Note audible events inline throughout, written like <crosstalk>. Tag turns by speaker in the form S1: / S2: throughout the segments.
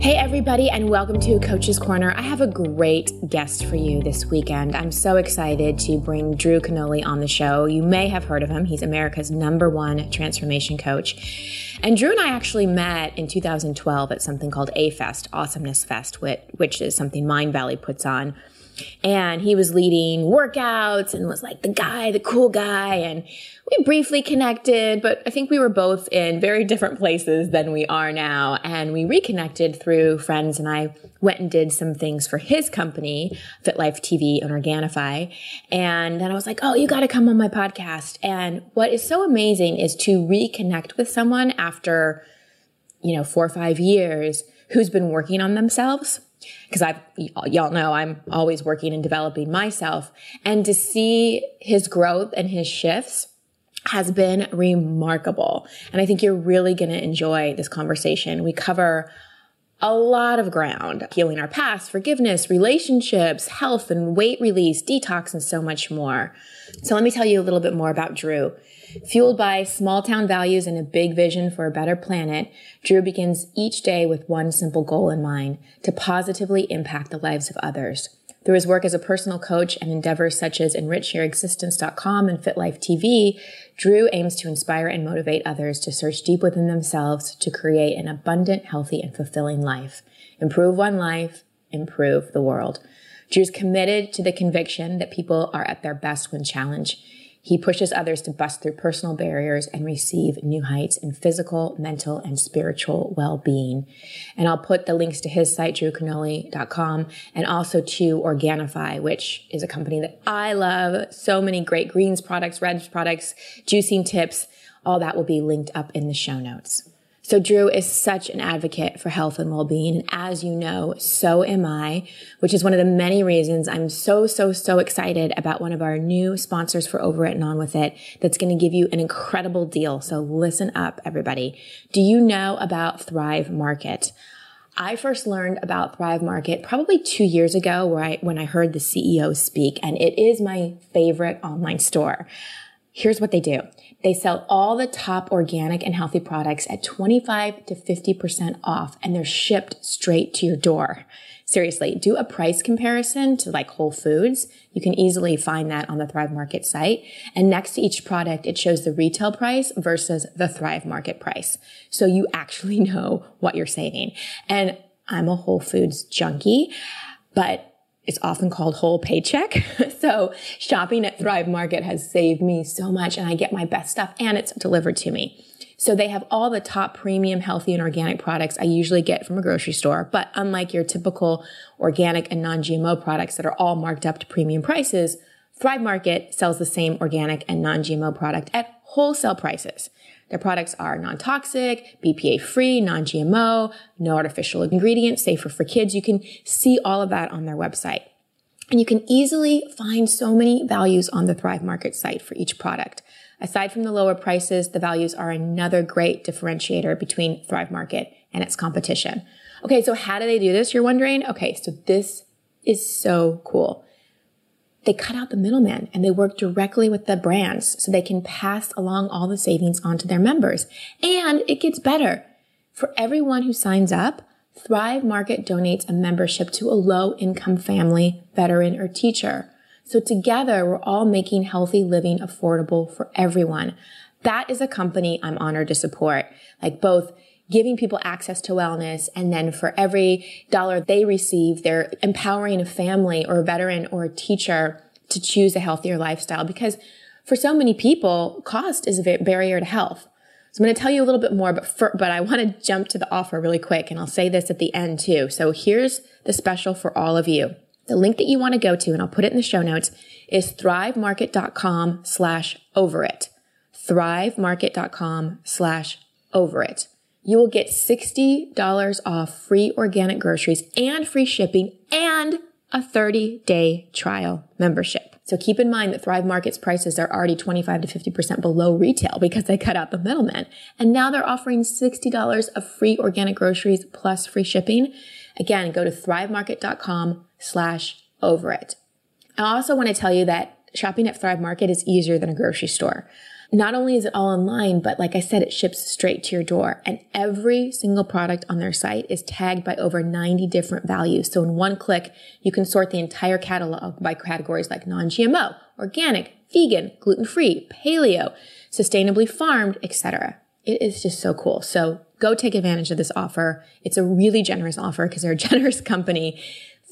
S1: Hey, everybody, and welcome to Coach's Corner. I have a great guest for you this weekend. I'm so excited to bring Drew Canole on the show. You may have heard of him. He's America's number one transformation coach. And Drew and I actually met in 2012 at something called A Fest, Awesomeness Fest, which is something Mindvalley puts on and he was leading workouts and was like the guy, the cool guy. And we briefly connected, but I think we were both in very different places than we are now. And we reconnected through friends and I went and did some things for his company, FitLife TV and Organifi. And then I was like, Oh, you got to come on my podcast. And what is so amazing is to reconnect with someone after, you know, four or five years who's been working on themselves because I've, uh, y'all know I'm always working and developing myself. And to see his growth and his shifts has been remarkable. And I think you're really going to enjoy this conversation. We cover a lot of ground healing our past, forgiveness, relationships, health and weight release, detox, and so much more. So let me tell you a little bit more about Drew. Fueled by small town values and a big vision for a better planet, Drew begins each day with one simple goal in mind to positively impact the lives of others. Through his work as a personal coach and endeavors such as enrichyourexistence.com and FitLife TV, Drew aims to inspire and motivate others to search deep within themselves to create an abundant, healthy, and fulfilling life. Improve one life, improve the world. Drew's committed to the conviction that people are at their best when challenged. He pushes others to bust through personal barriers and receive new heights in physical, mental, and spiritual well-being. And I'll put the links to his site, drewcanole.com, and also to Organifi, which is a company that I love. So many great greens products, reds products, juicing tips. All that will be linked up in the show notes. So Drew is such an advocate for health and well-being. And as you know, so am I, which is one of the many reasons I'm so, so, so excited about one of our new sponsors for Over It and On With It that's going to give you an incredible deal. So listen up, everybody. Do you know about Thrive Market? I first learned about Thrive Market probably two years ago where I, when I heard the CEO speak, and it is my favorite online store. Here's what they do. They sell all the top organic and healthy products at 25 to 50% off and they're shipped straight to your door. Seriously, do a price comparison to like Whole Foods. You can easily find that on the Thrive Market site. And next to each product, it shows the retail price versus the Thrive Market price. So you actually <laughs> know what you're saving. And I'm a Whole Foods junkie, but it's often called whole paycheck. <laughs> so shopping at Thrive Market has saved me so much and I get my best stuff and it's delivered to me. So they have all the top premium healthy and organic products I usually get from a grocery store. But unlike your typical organic and non-GMO products that are all marked up to premium prices, Thrive Market sells the same organic and non-GMO product at wholesale prices. Their products are non-toxic, BPA free, non-GMO, no artificial ingredients, safer for kids. You can see all of that on their website. And you can easily find so many values on the Thrive Market site for each product. Aside from the lower prices, the values are another great differentiator between Thrive Market and its competition. Okay, so how do they do this? You're wondering? Okay, so this is so cool they cut out the middleman and they work directly with the brands so they can pass along all the savings onto their members. And it gets better. For everyone who signs up, Thrive Market donates a membership to a low income family, veteran, or teacher. So together, we're all making healthy living affordable for everyone. That is a company I'm honored to support. Like both giving people access to wellness. And then for every dollar they receive, they're empowering a family or a veteran or a teacher to choose a healthier lifestyle because for so many people, cost is a barrier to health. So I'm going to tell you a little bit more, but for, but I want to jump to the offer really quick. And I'll say this at the end too. So here's the special for all of you. The link that you want to go to, and I'll put it in the show notes, is thrivemarket.com slash over it. Thrivemarket.com slash over it you will get $60 off free organic groceries and free shipping and a 30 day trial membership. So keep in mind that Thrive Market's prices are already 25 to 50% below retail because they cut out the middleman. And now they're offering $60 of free organic groceries plus free shipping. Again, go to thrivemarket.com slash over it. I also want to tell you that shopping at Thrive Market is easier than a grocery store. Not only is it all online, but like I said, it ships straight to your door. And every single product on their site is tagged by over 90 different values. So in one click, you can sort the entire catalog by categories like non-GMO, organic, vegan, gluten-free, paleo, sustainably farmed, etc. It is just so cool. So go take advantage of this offer. It's a really generous offer because they're a <laughs> generous company.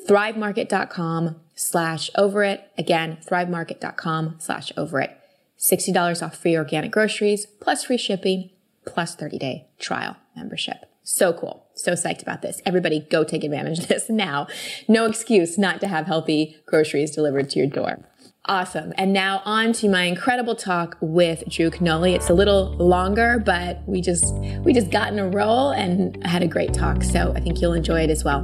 S1: Thrivemarket.com slash over it. Again, thrivemarket.com slash over it. $60 off free organic groceries, plus free shipping, plus 30 day trial membership. So cool. So psyched about this. Everybody go take advantage of this <laughs> now. No excuse not to have healthy groceries delivered to your door. Awesome. And now on to my incredible talk with Drew Canole. It's a little longer, but we just we just got in a roll and had a great talk. So I think you'll enjoy it as well.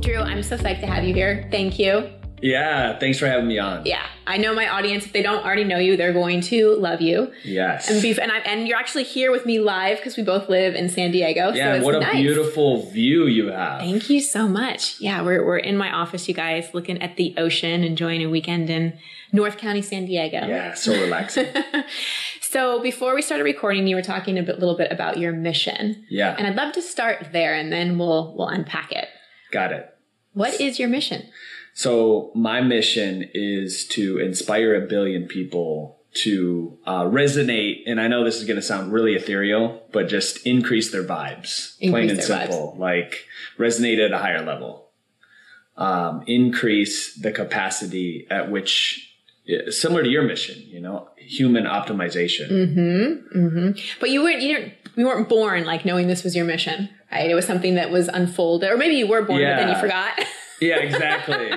S1: Drew, I'm so psyched to have you here. Thank you.
S2: Yeah, thanks for having me on.
S1: Yeah, I know my audience. If they don't already know you, they're going to love you.
S2: Yes.
S1: And be and I and you're actually here with me live because we both live in San Diego.
S2: Yeah,
S1: so
S2: what a
S1: nice.
S2: beautiful view you have.
S1: Thank you so much. Yeah, we're we're in my office, you guys, looking at the ocean, enjoying a weekend in North County, San Diego.
S2: Yeah, so relaxing. <laughs>
S1: so before we started recording, you were talking a bit, little bit about your mission.
S2: Yeah.
S1: And I'd love to start there, and then we'll we'll unpack it.
S2: Got it.
S1: What is your mission?
S2: So my mission is to inspire a billion people to uh, resonate, and I know this is going to sound really ethereal, but just increase their vibes,
S1: Increase
S2: plain and simple. Like resonate at a higher level. Um, increase the capacity at which, similar to your mission, you know, human optimization.
S1: Mm-hmm. Mm-hmm. But you weren't you didn't you weren't born like knowing this was your mission, right? It was something that was unfolded, or maybe you were born, but then you forgot. <laughs>
S2: Yeah, exactly.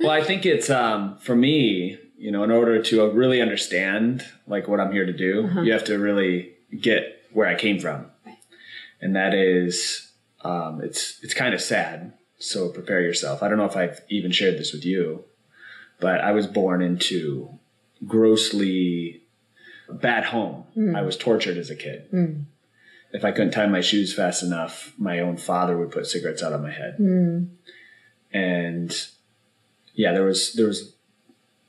S2: well, I think it's um, for me, you know, in order to really understand like what I'm here to do,
S1: Uh-huh.
S2: you have to really get where I came from, and that is, um, it's it's kind of sad. So prepare yourself. I don't know if I've even shared this with you, but I was born into grossly bad home. I was tortured as a kid. If I couldn't tie my shoes fast enough, my own father would put cigarettes out on my head and yeah, there was there was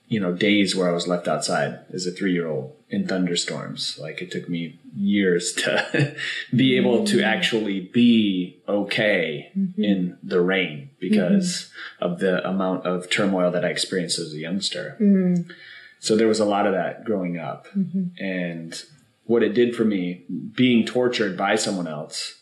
S2: you know days where I was left outside as a three year old in thunderstorms. Like it took me years to <laughs> be able to mm-hmm. actually be okay mm-hmm. in the rain because mm-hmm. of the amount of turmoil that I experienced as a youngster. So there was a lot of that growing up, and what it did for me, being tortured by someone else,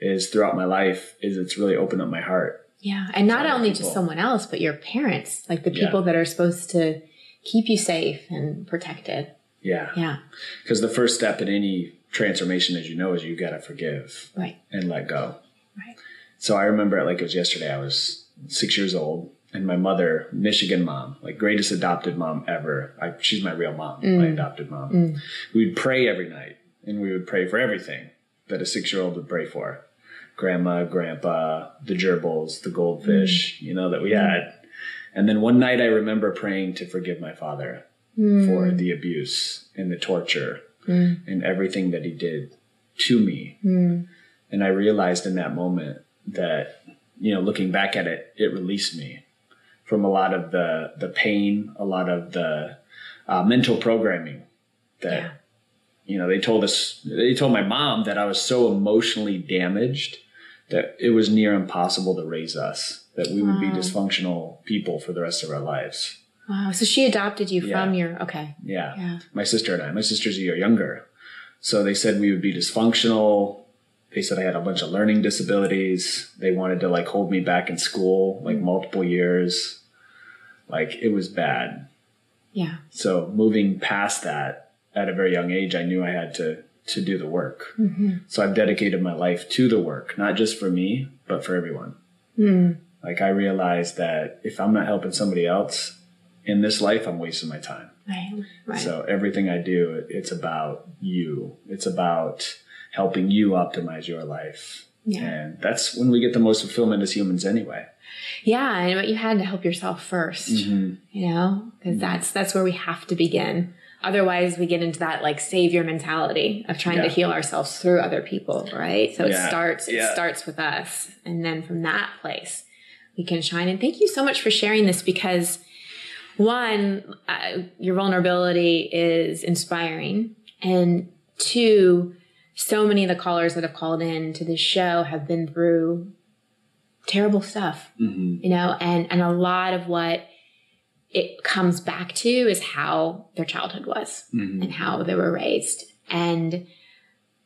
S2: is throughout my life is it's really opened up my heart
S1: Yeah, and not only
S2: people.
S1: just someone else, but your parents, like the
S2: Yeah.
S1: people that are supposed to keep you safe and protected.
S2: Yeah.
S1: Yeah,
S2: Because the first step in any transformation, as you know, is you got to forgive
S1: right,
S2: and let go.
S1: right.
S2: So I remember it like it was yesterday. I was six years old, and my mother, Michigan mom, like greatest adopted mom ever. I, she's my real mom, my mm. adopted mom. Mm. We'd pray every night, and we would pray for everything that a six year old would pray for grandma, grandpa, the gerbils, the goldfish, mm. you know, that we had. And then one night I remember praying to forgive my father mm. for the abuse and the torture mm. and everything that he did to me. And I realized in that moment that, you know, looking back at it, it released me from a lot of the, the pain, a lot of the uh, mental programming that,
S1: Yeah.
S2: You know, they told us, they told my mom that I was so emotionally damaged that it was near impossible to raise us, that we would be dysfunctional people for the rest of our lives.
S1: Wow. So she adopted you
S2: Yeah.
S1: from your okay.
S2: Yeah.
S1: Yeah.
S2: My sister and I. My sister's a year younger. So they said we would be dysfunctional. They said I had a bunch of learning disabilities. They wanted to like hold me back in school like mm. multiple years. Like it was bad.
S1: Yeah.
S2: So moving past that at a very young age, I knew I had to to do the work. Mm-hmm. So I've dedicated my life to the work, not just for me, but for everyone. Hmm. Like I realized that if I'm not helping somebody else in this life, I'm wasting my time.
S1: Right. Right.
S2: So everything I do, it's about you. It's about helping you optimize your life.
S1: Yeah.
S2: And that's when we get the most fulfillment as humans anyway.
S1: yeah, and but you had to help yourself 1st
S2: Mm-hmm.
S1: You know, because mm-hmm. that's that's where we have to begin. Otherwise, we get into that like savior mentality of trying to heal ourselves through other people, right? So it
S2: Yeah.
S1: starts it
S2: Yeah.
S1: starts with us, and then from that place, we can shine. And thank you so much for sharing this because one, uh, your vulnerability is inspiring. And two, so many of the callers that have called in to this show have been through terrible stuff,
S2: Mm-hmm.
S1: you know, and, and a lot of what it comes back to is how their childhood was
S2: Mm-hmm.
S1: and how they were raised. And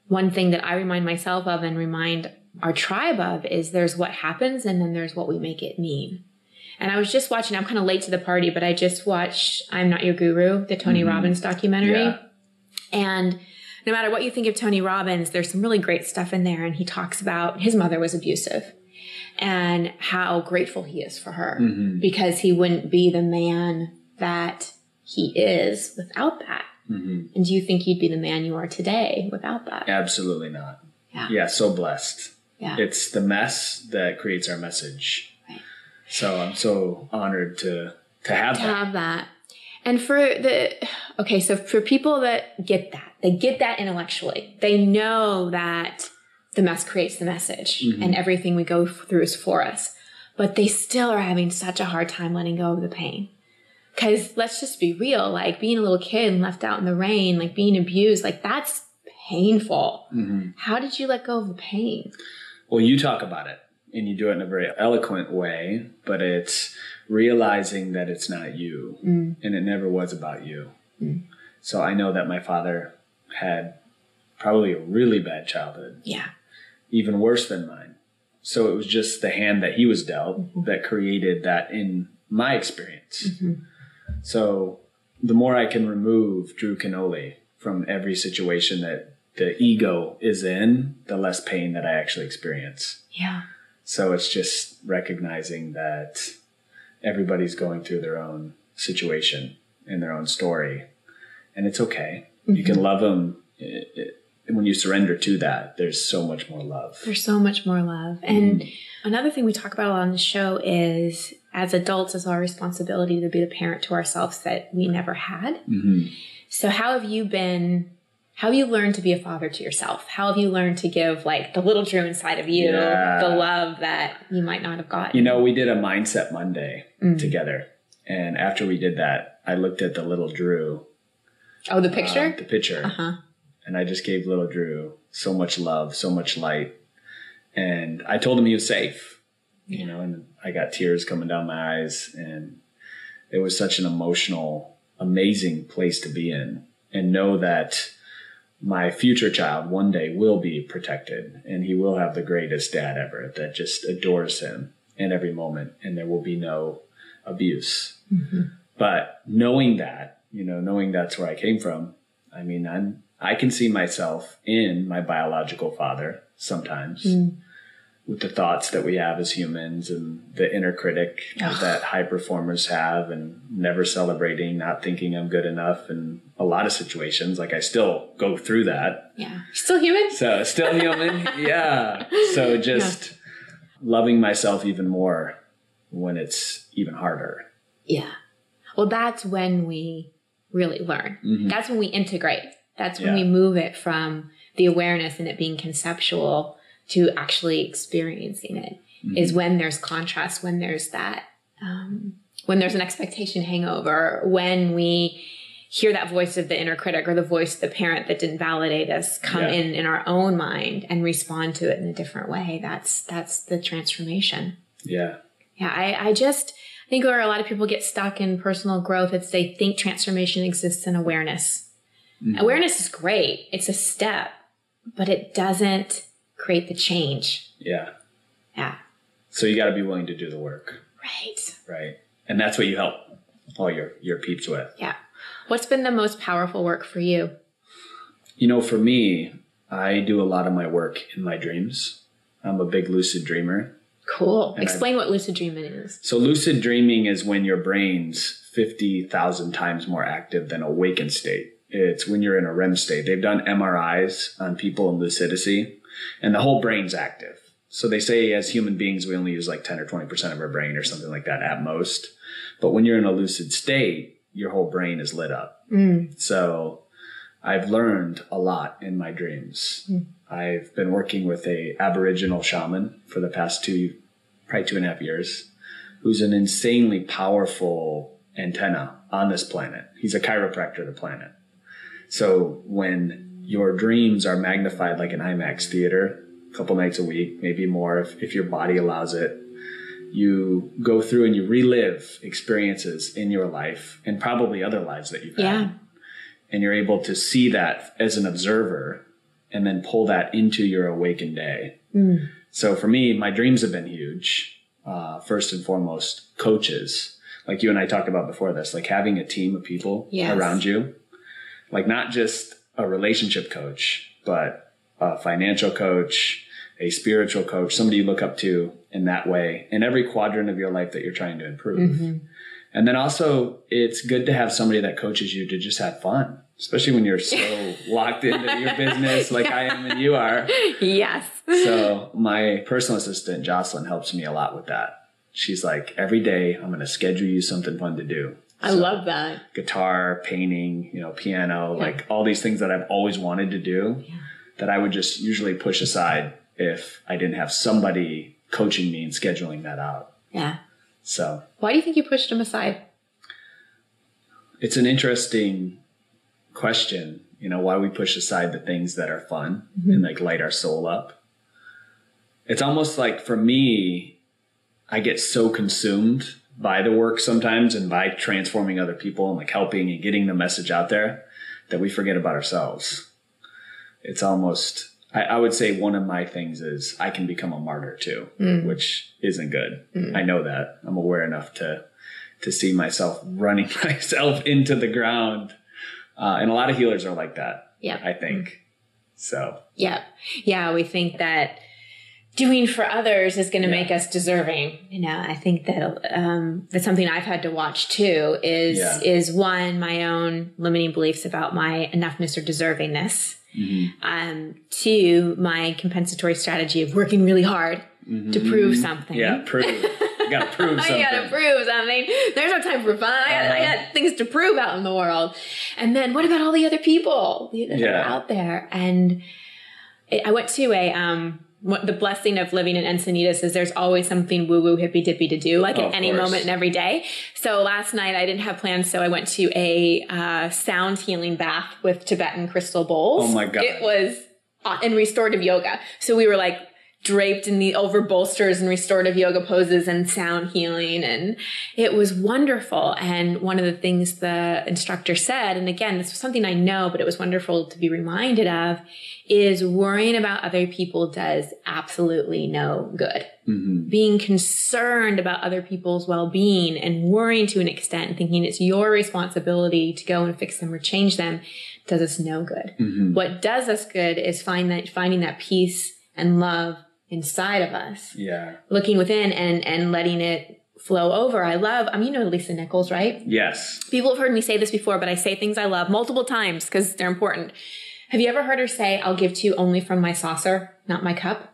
S1: one thing that I remind myself of and remind our tribe of is there's what happens and then there's what we make it mean. And I was just watching, I'm kind of late to the party, but I just watched I'm Not Your Guru, the Tony
S2: Mhm.
S1: Robbins documentary.
S2: Yeah.
S1: And no matter what you think of Tony Robbins, there's some really great stuff in there. And he talks about his mother was abusive and how grateful he is for her
S2: Mhm.
S1: because he wouldn't be the man that he is without that.
S2: Mhm.
S1: And do you think you'd be the man you are today without that?
S2: Absolutely not.
S1: Yeah.
S2: Yeah, so blessed.
S1: Yeah.
S2: It's the mess that creates our message.
S1: Right.
S2: So I'm so honored to to have
S1: to
S2: that.
S1: have that. And for the okay, so for people that get that, they get that intellectually. They know that the mess creates the message
S2: Mhm.
S1: and everything we go through is for us. But they still are having such a hard time letting go of the pain. Cause let's just be real, like being a little kid and left out in the rain, like being abused, like that's painful.
S2: Mhm.
S1: How did you let go of the pain?
S2: Well, you talk about it and you do it in a very eloquent way, but it's realizing that it's not you
S1: Mm.
S2: and it never was about you.
S1: Mm.
S2: So I know that my father had probably a really bad childhood,
S1: Yeah.
S2: Even worse than mine. So it was just the hand that he was dealt
S1: Mhm.
S2: that created that in my experience.
S1: Mhm.
S2: So the more I can remove Drew Canole from every situation that the ego is in, the less pain that I actually experience.
S1: Yeah.
S2: So it's just recognizing that everybody's going through their own situation and their own story, and it's okay. You can love them. It, it, and when you surrender to that, there's so much more love.
S1: There's so much more love. And another thing we talk about a lot on the show is as adults, it's our responsibility to be the parent to ourselves that we never had.
S2: hmm
S1: So, how have you been? How have you learned to be a father to yourself? How have you learned to give like the little Drew inside of you
S2: Yeah.
S1: the love that you might not have gotten?
S2: You know, we did a mindset Monday
S1: Mm.
S2: together, and after we did that, I looked at the little Drew,
S1: oh, the
S2: uh,
S1: picture?
S2: the picture,
S1: Uh huh.
S2: And I just gave little Drew so much love, so much light, and I told him he was safe. You know, and I got tears coming down my eyes, and it was such an emotional, amazing place to be in, and know that my future child one day will be protected, and he will have the greatest dad ever that just adores him in every moment, and there will be no abuse.
S1: Mhm.
S2: But knowing that, you know, knowing that's where I came from, I mean, I'm I can see myself in my biological father sometimes
S1: Mm.
S2: with the thoughts that we have as humans and the inner critic
S1: Ugh.
S2: that high performers have and never celebrating, not thinking I'm good enough in a lot of situations. Like I still go through that.
S1: Yeah. Still human?
S2: So still human. <laughs> yeah. So just loving myself even more when it's even harder.
S1: Yeah. Well, that's when we really learn.
S2: Mhm.
S1: That's when we integrate. That's when
S2: Yeah.
S1: we move it from the awareness and it being conceptual to actually experiencing it. Is
S2: Mhm.
S1: when there's contrast, when there's that, um, when there's an expectation hangover, when we hear that voice of the inner critic or the voice of the parent that didn't validate us come
S2: Yeah.
S1: in in our own mind and respond to it in a different way. That's that's the transformation.
S2: Yeah.
S1: Yeah, I, I just think where a lot of people get stuck in personal growth, it's they think transformation exists in awareness.
S2: Mhm.
S1: Awareness is great, it's a step, but it doesn't create the change.
S2: Yeah.
S1: Yeah.
S2: So you got to be willing to do the work,
S1: Right.
S2: right? And that's what you help all your your peeps with.
S1: Yeah. What's been the most powerful work for you?
S2: You know, for me, I do a lot of my work in my dreams. I'm a big lucid dreamer.
S1: Cool.
S2: And
S1: Explain what lucid dreaming is.
S2: So lucid dreaming is when your brain's 50,000 times more active than awakened state. It's when you're in a REM state. They've done MRIs on people in lucidity and the whole brain's active. So they say as human beings, we only use like 10 or 20% of our brain or something like that at most. But when you're in a lucid state, your whole brain is lit up.
S1: Mm.
S2: So I've learned a lot in my dreams.
S1: Mm.
S2: I've been working with a Aboriginal shaman for the past two, probably two and a half years, who's an insanely powerful antenna on this planet. He's a chiropractor of the planet. So when your dreams are magnified like an IMAX theater, a couple nights a week, maybe more if, if your body allows it, you go through and you relive experiences in your life and probably other lives that you've
S1: Yeah.
S2: had. And you're able to see that as an observer and then pull that into your awakened day. So for me, my dreams have been huge. Uh, first and foremost, coaches, like you and I talked about before this, like having a team of people
S1: Yes.
S2: around you, like not just a relationship coach, but a financial coach, a spiritual coach, somebody you look up to in that way in every quadrant of your life that you're trying to improve. Mm-hmm. And then also, it's good to have somebody that coaches you to just have fun, especially when you're so <laughs> locked into your business like I am and you are.
S1: Yes.
S2: So my personal assistant Jocelyn helps me a lot with that. She's like, every day I'm going to schedule you something fun to do.
S1: I love that.
S2: Guitar, painting, you know, piano, like all these things that I've always wanted to do that I would just usually push aside if I didn't have somebody coaching me and scheduling that out.
S1: Yeah.
S2: So
S1: Why do you think you pushed them aside?
S2: it's an interesting question, you know, why we push aside the things that are fun mm-hmm. and like light our soul up. It's almost like for me, I get so consumed by the work sometimes and by transforming other people and like helping and getting the message out there that we forget about ourselves. It's almost, I, I would say one of my things is I can become a martyr too, mm. which isn't good. Mm. I know that. I'm aware enough to to see myself running <laughs> myself into the ground. Uh, and a lot of healers are like that,
S1: Yeah.
S2: I think. Mm. So,
S1: Yeah. Yeah. We think that doing for others is going to
S2: Yeah.
S1: make us deserving. You know, I think that um, that's something I've had to watch too is,
S2: Yeah.
S1: is one, my own limiting beliefs about my enoughness or deservingness. Um, two, my compensatory strategy of working really hard to prove something.
S2: yeah, prove. You gotta <laughs> prove something.
S1: I gotta prove something. There's no time for fun. I got, I
S2: Uh-huh.
S1: got things to prove out in the world. And then what about all the other people that are out there? And I I went to a um. What the blessing of living in Encinitas is there's always something woo woo hippy dippy to do, like
S2: Oh,
S1: at any
S2: course.
S1: moment and every day. So last night I didn't have plans, so I went to a uh, sound healing bath with Tibetan crystal bowls.
S2: Oh my God.
S1: It was uh, and restorative yoga. So we were like draped in the over bolsters and restorative yoga poses and sound healing and it was wonderful and one of the things the instructor said and again this was something i know but it was wonderful to be reminded of is worrying about other people does absolutely no good
S2: Mhm.
S1: being concerned about other people's well-being and worrying to an extent and thinking it's your responsibility to go and fix them or change them does us no good
S2: Mhm.
S1: what does us good is find that finding that peace and love inside of us
S2: Yeah.
S1: looking within and and letting it flow over i love i mean you know lisa nichols right
S2: Yes.
S1: people have heard me say this before but i say things i love multiple times because they're important have you ever heard her say i'll give to you only from my saucer not my cup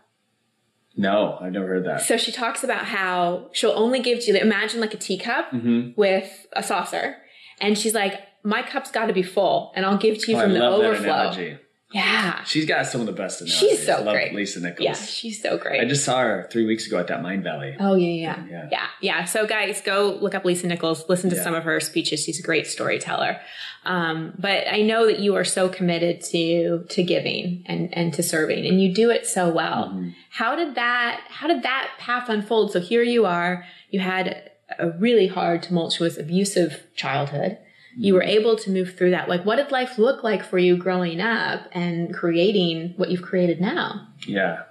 S2: No, I've never heard that.
S1: so she talks about how she'll only give to you imagine like a teacup
S2: Mhm.
S1: with a saucer and she's like my cup's got to be full and i'll give to you
S2: Oh,
S1: from
S2: I
S1: the overflow. Yeah
S2: She's got some of the best analogies.
S1: She's so
S2: I love
S1: great.
S2: Lisa Nichols.
S1: yeah she's so great
S2: I just saw her three weeks ago at that Mindvalley.
S1: Oh yeah, yeah,
S2: Yeah.
S1: yeah, yeah. So guys, go look up Lisa Nichols. Listen to
S2: Yeah.
S1: some of her speeches. She's a great storyteller. Um, but I know that you are so committed to to giving and and to serving, and you do it so well.
S2: Mm-hmm.
S1: How did that How did that path unfold? So here you are. You had a really hard, tumultuous, abusive childhood. You were able to move through that. Like, what did life look like for you growing up and creating what you've created now?
S2: Yeah.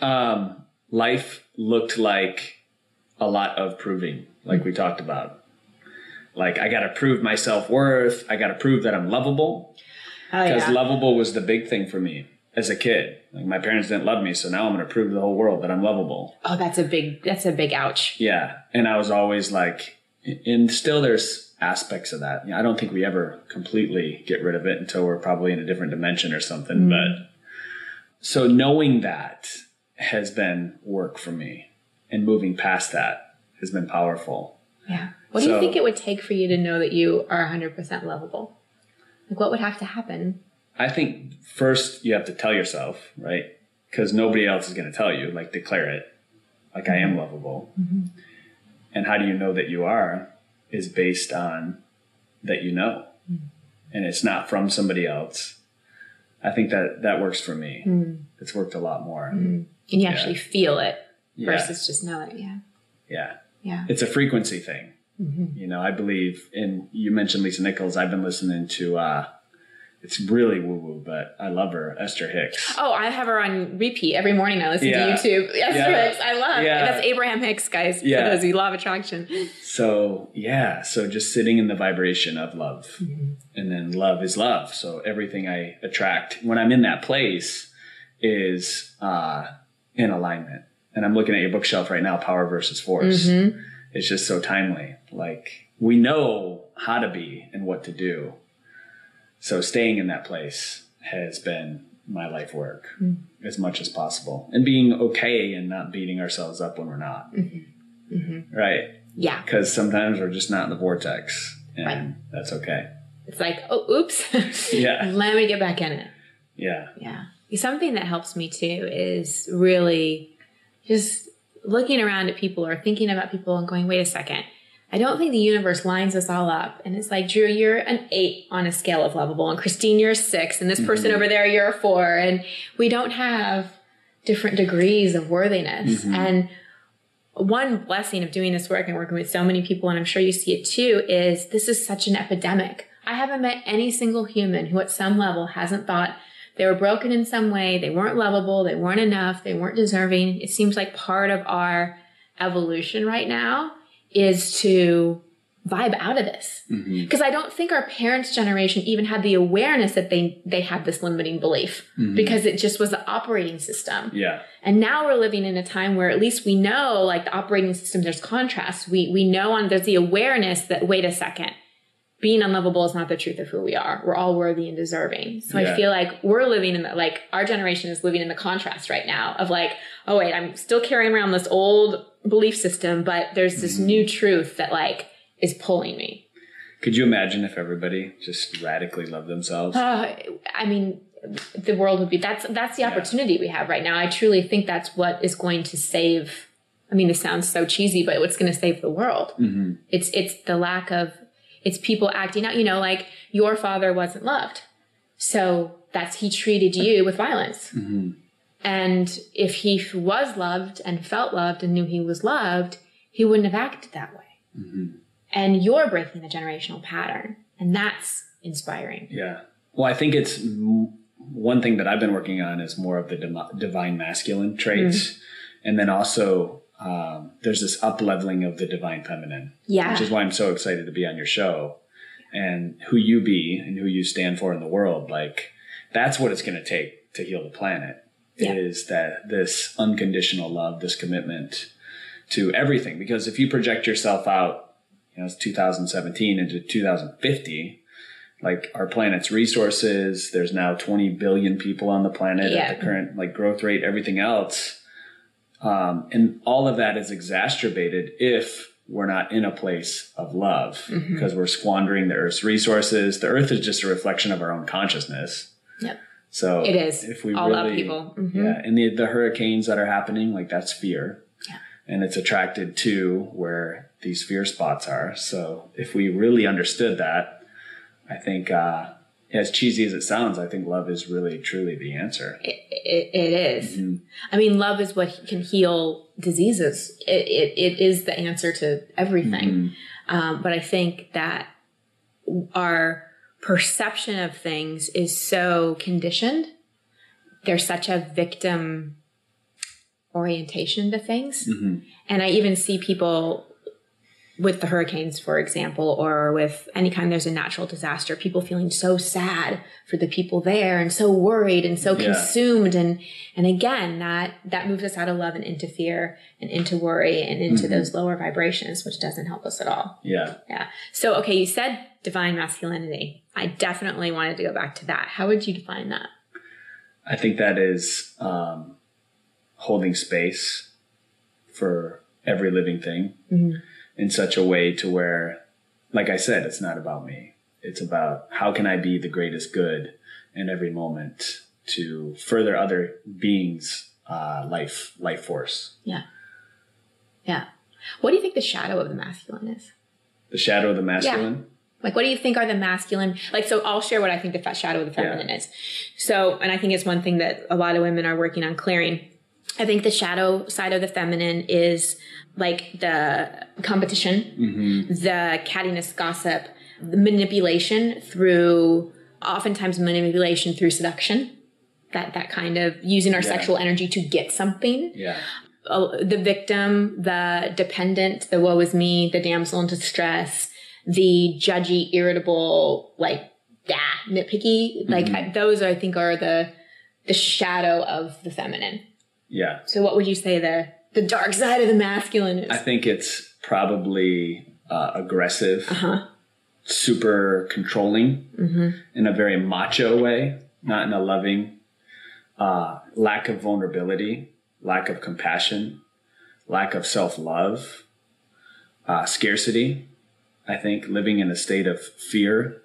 S2: Um, life looked like a lot of proving, like we talked about. Like, I got to prove my self worth. I got to prove that I'm lovable.
S1: Oh
S2: Because lovable was the big thing for me as a kid. Like, my parents didn't love me, so now I'm going to prove to the whole world that I'm lovable.
S1: Oh, that's a big. That's a big ouch.
S2: Yeah. And I was always like, and still there's aspects of that. I don't think we ever completely get rid of it until we're probably in a different dimension or something. Mm-hmm. But so knowing that has been work for me and moving past that has been powerful.
S1: Yeah. What do you think it would take for you to know that you are 100% lovable? Like, what would have to happen?
S2: I think first you have to tell yourself, right? Because nobody else is going to tell you, like declare it, like I am mm-hmm. lovable. Mm-hmm. And how do you know that you are? Is based on that you know, hmm. and it's not from somebody else. I think that that works for me. Hmm. It's worked a lot more. Hmm.
S1: and you actually feel it
S2: Yeah.
S1: versus just know it. Yeah.
S2: Yeah.
S1: Yeah.
S2: It's a frequency thing. Mm-hmm. You know, I believe in, you mentioned Lisa Nichols. I've been listening to, uh, it's really woo woo, but I love her, Esther Hicks.
S1: Oh, I have her on repeat every morning. I listen
S2: Yeah.
S1: to YouTube. Esther
S2: Yeah.
S1: Hicks, I love.
S2: Yeah.
S1: That's Abraham Hicks, guys.
S2: Yeah.
S1: For those of you love attraction.
S2: So, yeah. So just sitting in the vibration of love. And then love is love. So everything I attract when I'm in that place is uh, in alignment. And I'm looking at your bookshelf right now, Power versus Force.
S1: Mm-hmm.
S2: It's just so timely. Like we know how to be and what to do. So staying in that place has been my life work mm. as much as possible and being okay and not beating ourselves up when we're not. Mm-hmm. Mm-hmm. Right.
S1: Yeah.
S2: Because sometimes we're just not in the vortex and
S1: Right.
S2: that's okay.
S1: It's like, oh, oops. <laughs>
S2: Yeah.
S1: Let me get back in it.
S2: Yeah.
S1: Yeah. Something that helps me too is really just looking around at people or thinking about people and going, wait a second. I don't think the universe lines us all up. And it's like, Drew, you're an eight on a scale of lovable. And Christine, you're a six. And this person mm-hmm. over there, you're a four. And we don't have different degrees of worthiness. Mm-hmm. And one blessing of doing this work and working with so many people, and I'm sure you see it too, is this is such an epidemic. I haven't met any single human who at some level hasn't thought they were broken in some way, they weren't lovable, they weren't enough, they weren't deserving. It seems like part of our evolution right now is to vibe out of this. Mm-hmm. Because I don't think our parents' generation even had the awareness that they they had this limiting belief mm-hmm. because it just was the operating system.
S2: Yeah.
S1: And now we're living in a time where at least we know, like the operating system, there's contrast. We we know on there's the awareness that wait a second, being unlovable is not the truth of who we are. We're all worthy and deserving. So
S2: Yeah.
S1: I feel like we're living in the like our generation is living in the contrast right now of like, oh wait, I'm still carrying around this old belief system, but there's this mm-hmm. new truth that like is pulling me.
S2: Could you imagine if everybody just radically loved themselves?
S1: Uh, I mean, the world would be that's that's the opportunity we have right now. I truly think that's what is going to save. I mean, this sounds so cheesy, but what's going to save the world? Mm-hmm. It's it's the lack of it's people acting out. You know, like your father wasn't loved, so that's he treated you with violence. Mm-hmm. And if he was loved and felt loved and knew he was loved, he wouldn't have acted that way. And you're breaking the generational pattern, and that's inspiring.
S2: Yeah. Well, I think it's one thing that I've been working on is more of the divine masculine traits. And then also, um, there's this up leveling of the divine feminine,
S1: Yeah.
S2: which is why I'm so excited to be on your show and who you be and who you stand for in the world. Like, that's what it's going to take to heal the planet
S1: Yeah.
S2: is that this unconditional love, this commitment to everything. Because if you project yourself out, you know, it's 2017 into 2050, like our planet's resources, there's now 20 billion people on the planet
S1: Yeah.
S2: at the current like growth rate, everything else. Um, and all of that is exacerbated if we're not in a place of love
S1: Mm-hmm.
S2: because we're squandering the earth's resources. The earth is just a reflection of our own consciousness.
S1: Yep.
S2: So
S1: It is.
S2: If we
S1: All
S2: really,
S1: upheaval. Mhm.
S2: yeah, and the the hurricanes that are happening, like that's fear,
S1: Yeah.
S2: and it's attracted to where these fear spots are. So if we really understood that, I think, uh, as cheesy as it sounds, I think love is really truly the answer.
S1: It, it, it is.
S2: Mm-hmm.
S1: I mean, love is what can heal diseases. It, it, it is the answer to everything.
S2: Mm-hmm.
S1: Um, but I think that our perception of things is so conditioned. There's such a victim orientation to things.
S2: Mm-hmm.
S1: And I even see people with the hurricanes, for example, or with any kind there's a natural disaster, people feeling so sad for the people there and so worried and so
S2: Yeah.
S1: consumed. And and again, that that moves us out of love and into fear and into worry and into
S2: Mm-hmm.
S1: those lower vibrations, which doesn't help us at all.
S2: Yeah.
S1: Yeah. So okay, you said divine masculinity. I definitely wanted to go back to that. How would you define that?
S2: I think that is um, holding space for every living thing in such a way to where, like I said, it's not about me. It's about how can I be the greatest good in every moment to further other beings' uh, life life force.
S1: Yeah. Yeah. What do you think the shadow of the masculine is?
S2: The shadow of the masculine. Yeah.
S1: Like, what do you think are the masculine? Like, so I'll share what I think the shadow of the feminine
S2: Yeah.
S1: is. So, and I think it's one thing that a lot of women are working on clearing. I think the shadow side of the feminine is like the competition, the cattiness, gossip, the manipulation through, oftentimes manipulation through seduction. That, that kind of using our
S2: Yeah.
S1: sexual energy to get something
S2: Yeah.
S1: uh, the victim, the dependent, the woe is me, the damsel in distress, the judgy, irritable, like, yeah, nitpicky. Like I, those, I think, are the the shadow of the feminine.
S2: Yeah.
S1: So, what would you say the the dark side of the masculine is?
S2: I think it's probably uh, aggressive,
S1: huh.
S2: super controlling
S1: Mm-hmm.
S2: in a very macho way, not in a loving, uh, lack of vulnerability, lack of compassion, lack of self love, uh, scarcity. I think living in a state of fear,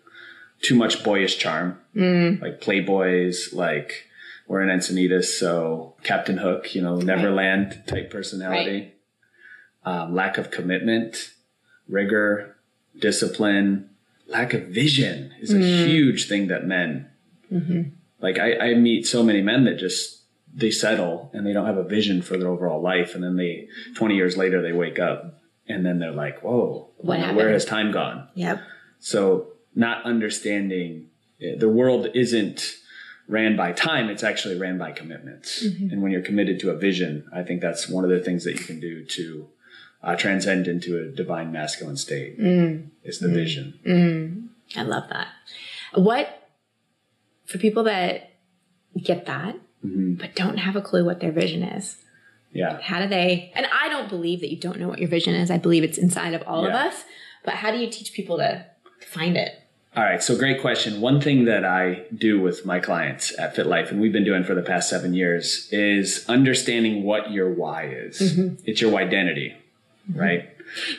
S2: too much boyish charm, like playboys, like we're in Encinitas, so Captain Hook, you know, Neverland type personality, um, lack of commitment, rigor, discipline, lack of vision is a huge thing that men like I, I meet so many men that just they settle and they don't have a vision for their overall life. And then they 20 years later they wake up and then they're like whoa
S1: What
S2: where has time gone?
S1: Yep.
S2: so not understanding eh, the world isn't ran by time it's actually ran by commitments mm-hmm. and when you're committed to a vision i think that's one of the things that you can do to uh, transcend into a divine masculine state mm. is the mm. vision mm.
S1: I love that. What for people that get that mm-hmm. but don't have a clue what their vision is?
S2: yeah
S1: How do they? And I don't believe that you don't know what your vision is. I believe it's inside of all of us. But how do you teach people to find it?
S2: All right, so great question. One thing that I do with my clients at FitLife, and we've been doing for the past seven years, is understanding what your why is. Mm-hmm. It's your identity, mm-hmm. right?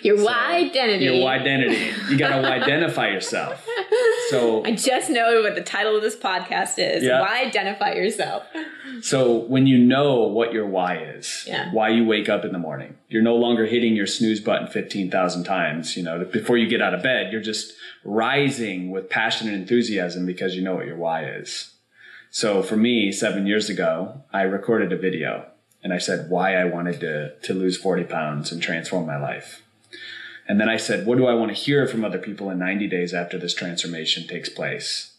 S1: Your why identity.
S2: Your identity. You got to <laughs> identify yourself. So,
S1: I just know what the title of this podcast is.
S2: Yeah.
S1: Why identify yourself?
S2: so when you know what your why is,
S1: Yeah.
S2: why you wake up in the morning, you're no longer hitting your snooze button 15,000 times, you know, before you get out of bed, you're just rising with passion and enthusiasm because you know what your why is. So for me, seven years ago, I recorded a video and I said why I wanted to, to lose 40 pounds and transform my life. And then I said, what do I want to hear from other people in 90 days after this transformation takes place?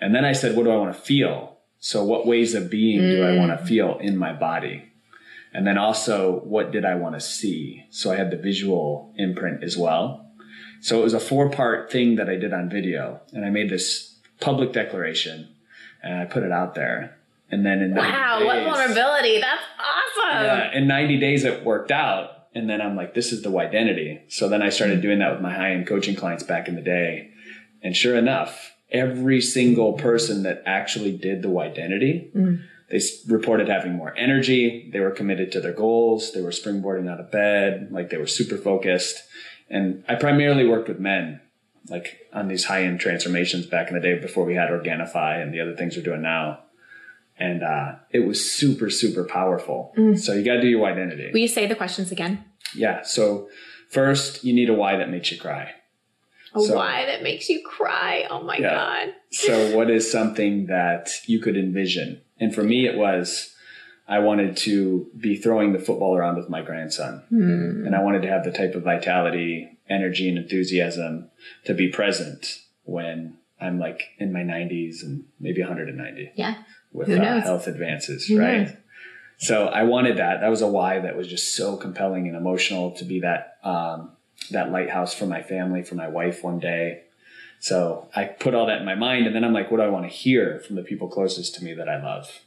S2: And then I said, what do I want to feel? So what ways of being do I want to mm. feel in my body? And then also, what did I want to see? So I had the visual imprint as well. So it was a four part thing that I did on video. And I made this public declaration and I put it out there. And then in 90
S1: Wow, what vulnerability. That's awesome.
S2: yeah, in 90 days it worked out. And then I'm like, this is the identity. So then I started doing that with my high end coaching clients back in the day. And sure enough, every single person that actually did the identity, mm-hmm. they reported having more energy. They were committed to their goals. They were springboarding out of bed. Like they were super focused. And I primarily worked with men, like on these high end transformations back in the day before we had Organifi and the other things we're doing now. And uh, it was super, super powerful. So you got to do your identity.
S1: Will you say the questions again?
S2: Yeah. So first, you need a why that makes you cry.
S1: A
S2: So-
S1: why that makes you cry. Oh my
S2: Yeah.
S1: God.
S2: So what is something that you could envision? And for me, it was I wanted to be throwing the football around with my grandson, and I wanted to have the type of vitality, energy, and enthusiasm to be present when I'm like in my 90s and maybe 190
S1: Yeah.
S2: With uh, health advances,
S1: Who
S2: right?
S1: knows?
S2: So I wanted that. That was a why that was just so compelling and emotional to be that um, that lighthouse for my family, for my wife one day. So I put all that in my mind, and then I'm like, what do I want to hear from the people closest to me that I love?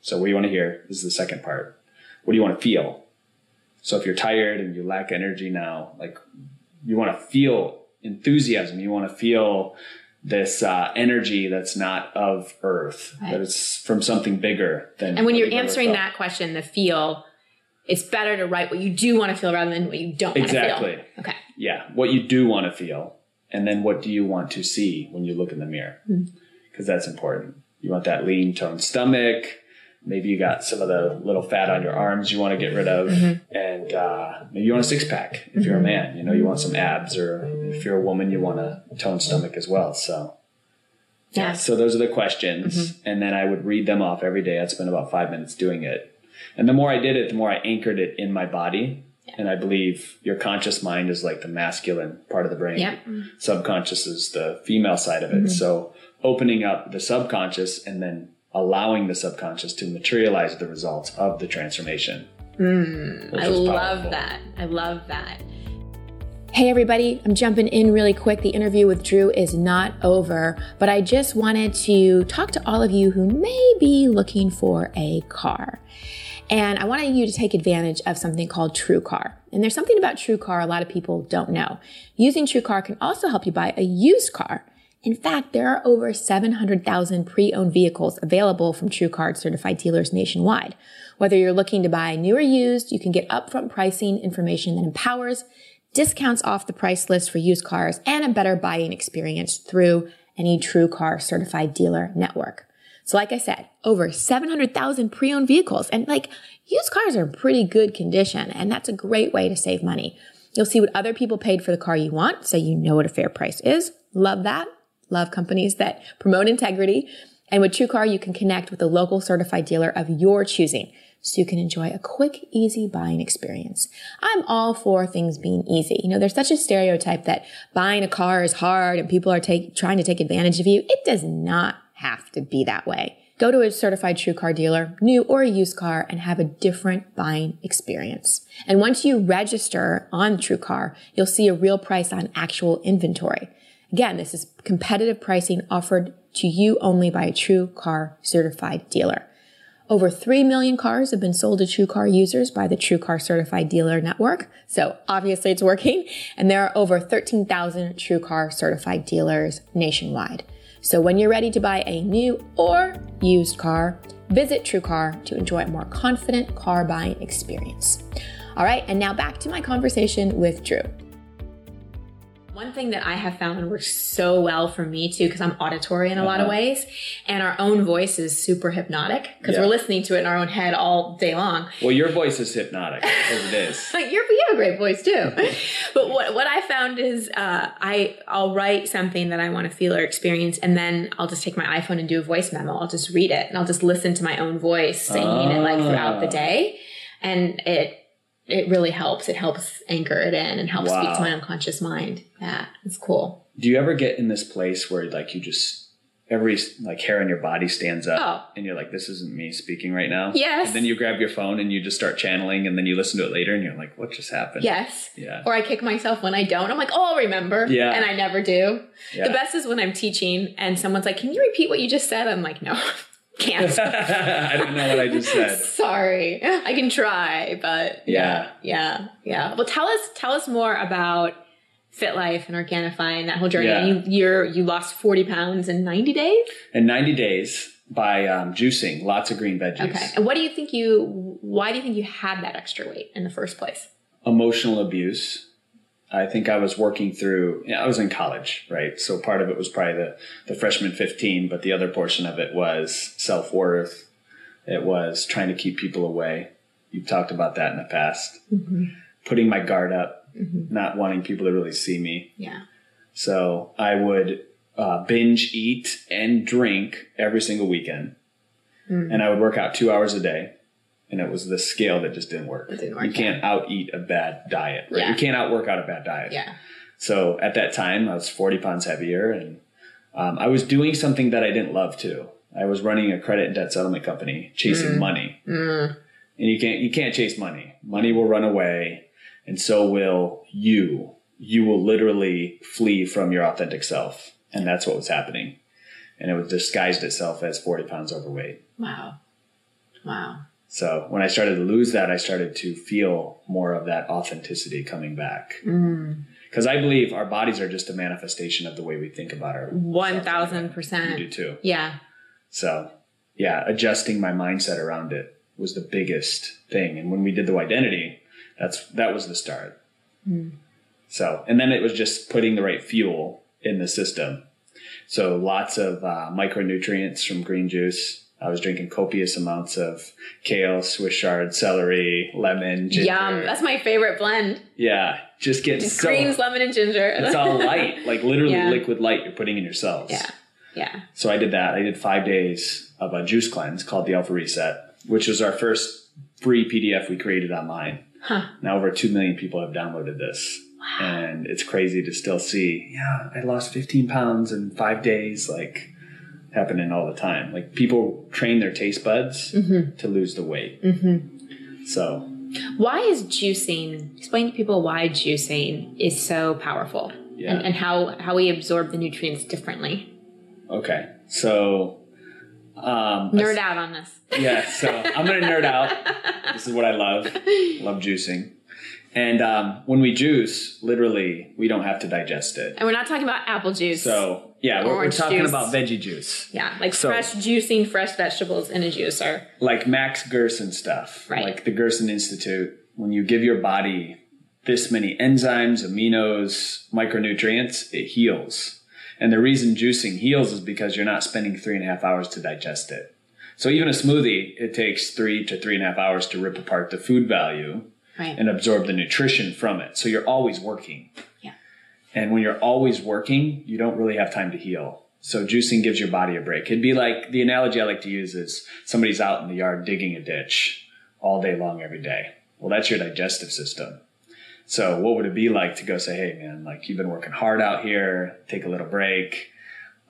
S2: So what do you want to hear? This is the second part. What do you want to feel? So if you're tired and you lack energy now, like you want to feel enthusiasm, you want to feel this uh, energy that's not of earth,
S1: Right.
S2: that it's from something bigger than.
S1: And when you're answering that question, the feel, it's better to write what you do want to feel rather than what you don't want to
S2: Exactly.
S1: Okay.
S2: yeah, what you do want to feel, and then what do you want to see when you look in the mirror?
S1: Hmm.
S2: Because that's important. You want that lean toned stomach, maybe you got some of the little fat on your arms you want to get rid of, mm-hmm. and uh, maybe you want a six pack if you're a mm-hmm. man. You know, you want some abs, or if you're a woman, you want a toned stomach as well. So.
S1: Yeah.
S2: So those are the questions, mm-hmm. and then I would read them off every day. I'd spend about five minutes doing it, and the more I did it, the more I anchored it in my body. And I believe your conscious mind is like the masculine part of the brain.
S1: Yep.
S2: Subconscious is the female side of it. So opening up the subconscious and then allowing the subconscious to materialize the results of the transformation. Mm, which
S1: I love that. I love that. Hey, everybody, I'm jumping in really quick. The interview with Drew is not over, but I just wanted to talk to all of you who may be looking for a car. And I wanted you to take advantage of something called TrueCar. And there's something about TrueCar a lot of people don't know. Using TrueCar can also help you buy a used car. In fact, there are over 700,000 pre-owned vehicles available from TrueCar certified dealers nationwide. Whether you're looking to buy new or used, you can get upfront pricing information that empowers, discounts off the price list for used cars, and a better buying experience through any TrueCar certified dealer network. So like I said, over 700,000 pre-owned vehicles and like used cars are in pretty good condition and that's a great way to save money. You'll see what other people paid for the car you want so you know what a fair price is. Love that. Love companies that promote integrity. And with TrueCar, you can connect with a local certified dealer of your choosing so you can enjoy a quick, easy buying experience. I'm all for things being easy. You know, there's such a stereotype that buying a car is hard and people are take, trying to take advantage of you. It does not have to be that way. Go to a certified true car dealer, new or a used car, and have a different buying experience. And once you register on TrueCar, you'll see a real price on actual inventory. Again, this is competitive pricing offered to you only by a True Car certified dealer. Over 3 million cars have been sold to True Car users by the True Car Certified Dealer Network. So obviously it's working. And there are over 13,000 True Car Certified dealers nationwide. So when you're ready to buy a new or used car, visit TrueCar to enjoy a more confident car buying experience. All right, and now back to my conversation with Drew. One thing that I have found works so well for me too, because I'm auditory in a lot of
S2: Uh-huh.
S1: ways, and our own voice is super hypnotic because
S2: Yeah.
S1: we're listening to it in our own head all day long.
S2: Well, your voice is hypnotic as it is. <laughs>
S1: Like you're, you have a great voice too. <laughs> but what what I found is uh, I I'll write something that I want to feel or experience, and then I'll just take my iPhone and do a voice memo. I'll just read it, and I'll just listen to my own voice singing it like throughout the
S2: Ah.
S1: day, and it it really helps. It helps anchor it in and helps speak to my unconscious mind. Yeah, it's cool.
S2: Do you ever get in this place where like you just every like hair on your body stands up
S1: Oh.
S2: and you're like, this isn't me speaking right now?
S1: Yes.
S2: And then you grab your phone and you just start channeling and then you listen to it later and you're like, what just happened?
S1: Yes.
S2: Yeah.
S1: Or I kick myself when I don't. I'm like, oh, I'll remember.
S2: Yeah.
S1: And I never do.
S2: Yeah.
S1: The best is when I'm teaching and someone's like, can you repeat what you just said? I'm like, no, <laughs> can't. <laughs>
S2: I don't know what I just said. <laughs>
S1: Sorry. I can try, but
S2: Yeah.
S1: yeah, yeah. Well, tell us tell us more about FitLife and Organifi and that whole journey.
S2: Yeah.
S1: You you're you lost 40 pounds in 90 days?
S2: In 90 days by um, juicing lots of green veggies.
S1: Okay. And what do you think you why do you think you had that extra weight in the first place?
S2: Emotional abuse. I think I was working through, yeah, I was in college, right? So part of it was probably the, the freshman 15, but the other portion of it was self worth. It was trying to keep people away. You've talked about that in the past. Putting my guard up, not wanting people to really see me.
S1: Yeah.
S2: So I would uh, binge eat and drink every single weekend. And I would work out two hours a day. And it was the scale that just didn't work.
S1: Didn't work,
S2: you can't out eat a bad diet, right?
S1: Yeah.
S2: You can't outwork out a bad diet.
S1: Yeah.
S2: So at that time, I was 40 pounds heavier and um, I was doing something that I didn't love too. I was running a credit and debt settlement company, chasing money. And you can't, you can't chase money. Money will run away and so will you. You will literally flee from your authentic self. And that's what was happening. And it was disguised itself as 40 pounds overweight.
S1: Wow. Wow.
S2: So when I started to lose that, I started to feel more of that authenticity coming back. Mm. Because I believe our bodies are just a manifestation of the way we think about our
S1: One thousand percent.
S2: You do too.
S1: Yeah.
S2: So yeah, adjusting my mindset around it was the biggest thing. And when we did the identity, that's that was the start. So and then it was just putting the right fuel in the system. So lots of uh, micronutrients from green juice, I was drinking copious amounts of kale, Swiss chard, celery, lemon, ginger.
S1: Yum. That's my favorite blend.
S2: Yeah, just getting
S1: Just
S2: so
S1: greens, lemon, and ginger.
S2: it's all <laughs> light, like literally
S1: Yeah.
S2: liquid light you're putting in your cells.
S1: yeah. Yeah.
S2: So I did that. I did five days of a juice cleanse called the Alpha Reset, which was our first free PDF we created online.
S1: Huh.
S2: Now over 2 million people have downloaded this. And it's crazy to still see, yeah, I lost 15 pounds in five days, like happening all the time. Like people train their taste buds
S1: Mm-hmm.
S2: to lose the weight. So,
S1: Why is juicing? Explain to people why juicing is so powerful,
S2: Yeah.
S1: and, and how how we absorb the nutrients differently.
S2: okay. So, um,
S1: Nerd out on this.
S2: yeah, so I'm gonna nerd out. <laughs> This is what I love. Love juicing. And um, when we juice, literally, we don't have to digest it.
S1: And we're not talking about apple juice.
S2: So yeah, we're, we're talking
S1: juice.
S2: about veggie juice,
S1: yeah, like
S2: So-
S1: fresh juicing fresh vegetables in a juicer.
S2: like Max Gerson stuff,
S1: Right.
S2: like the Gerson Institute. When you give your body this many enzymes, aminos, micronutrients, it heals. And the reason juicing heals is because you're not spending three and a half hours to digest it. So even a smoothie, it takes three to three and a half hours to rip apart the food value
S1: Right.
S2: and absorb the nutrition from it. So you're always working.
S1: Yeah.
S2: And when you're always working, you don't really have time to heal. So juicing gives your body a break. It'd be like the analogy I like to use is somebody's out in the yard digging a ditch all day long every day. Well, that's your digestive system. So what would it be like to go say, hey man, like you've been working hard out here, take a little break.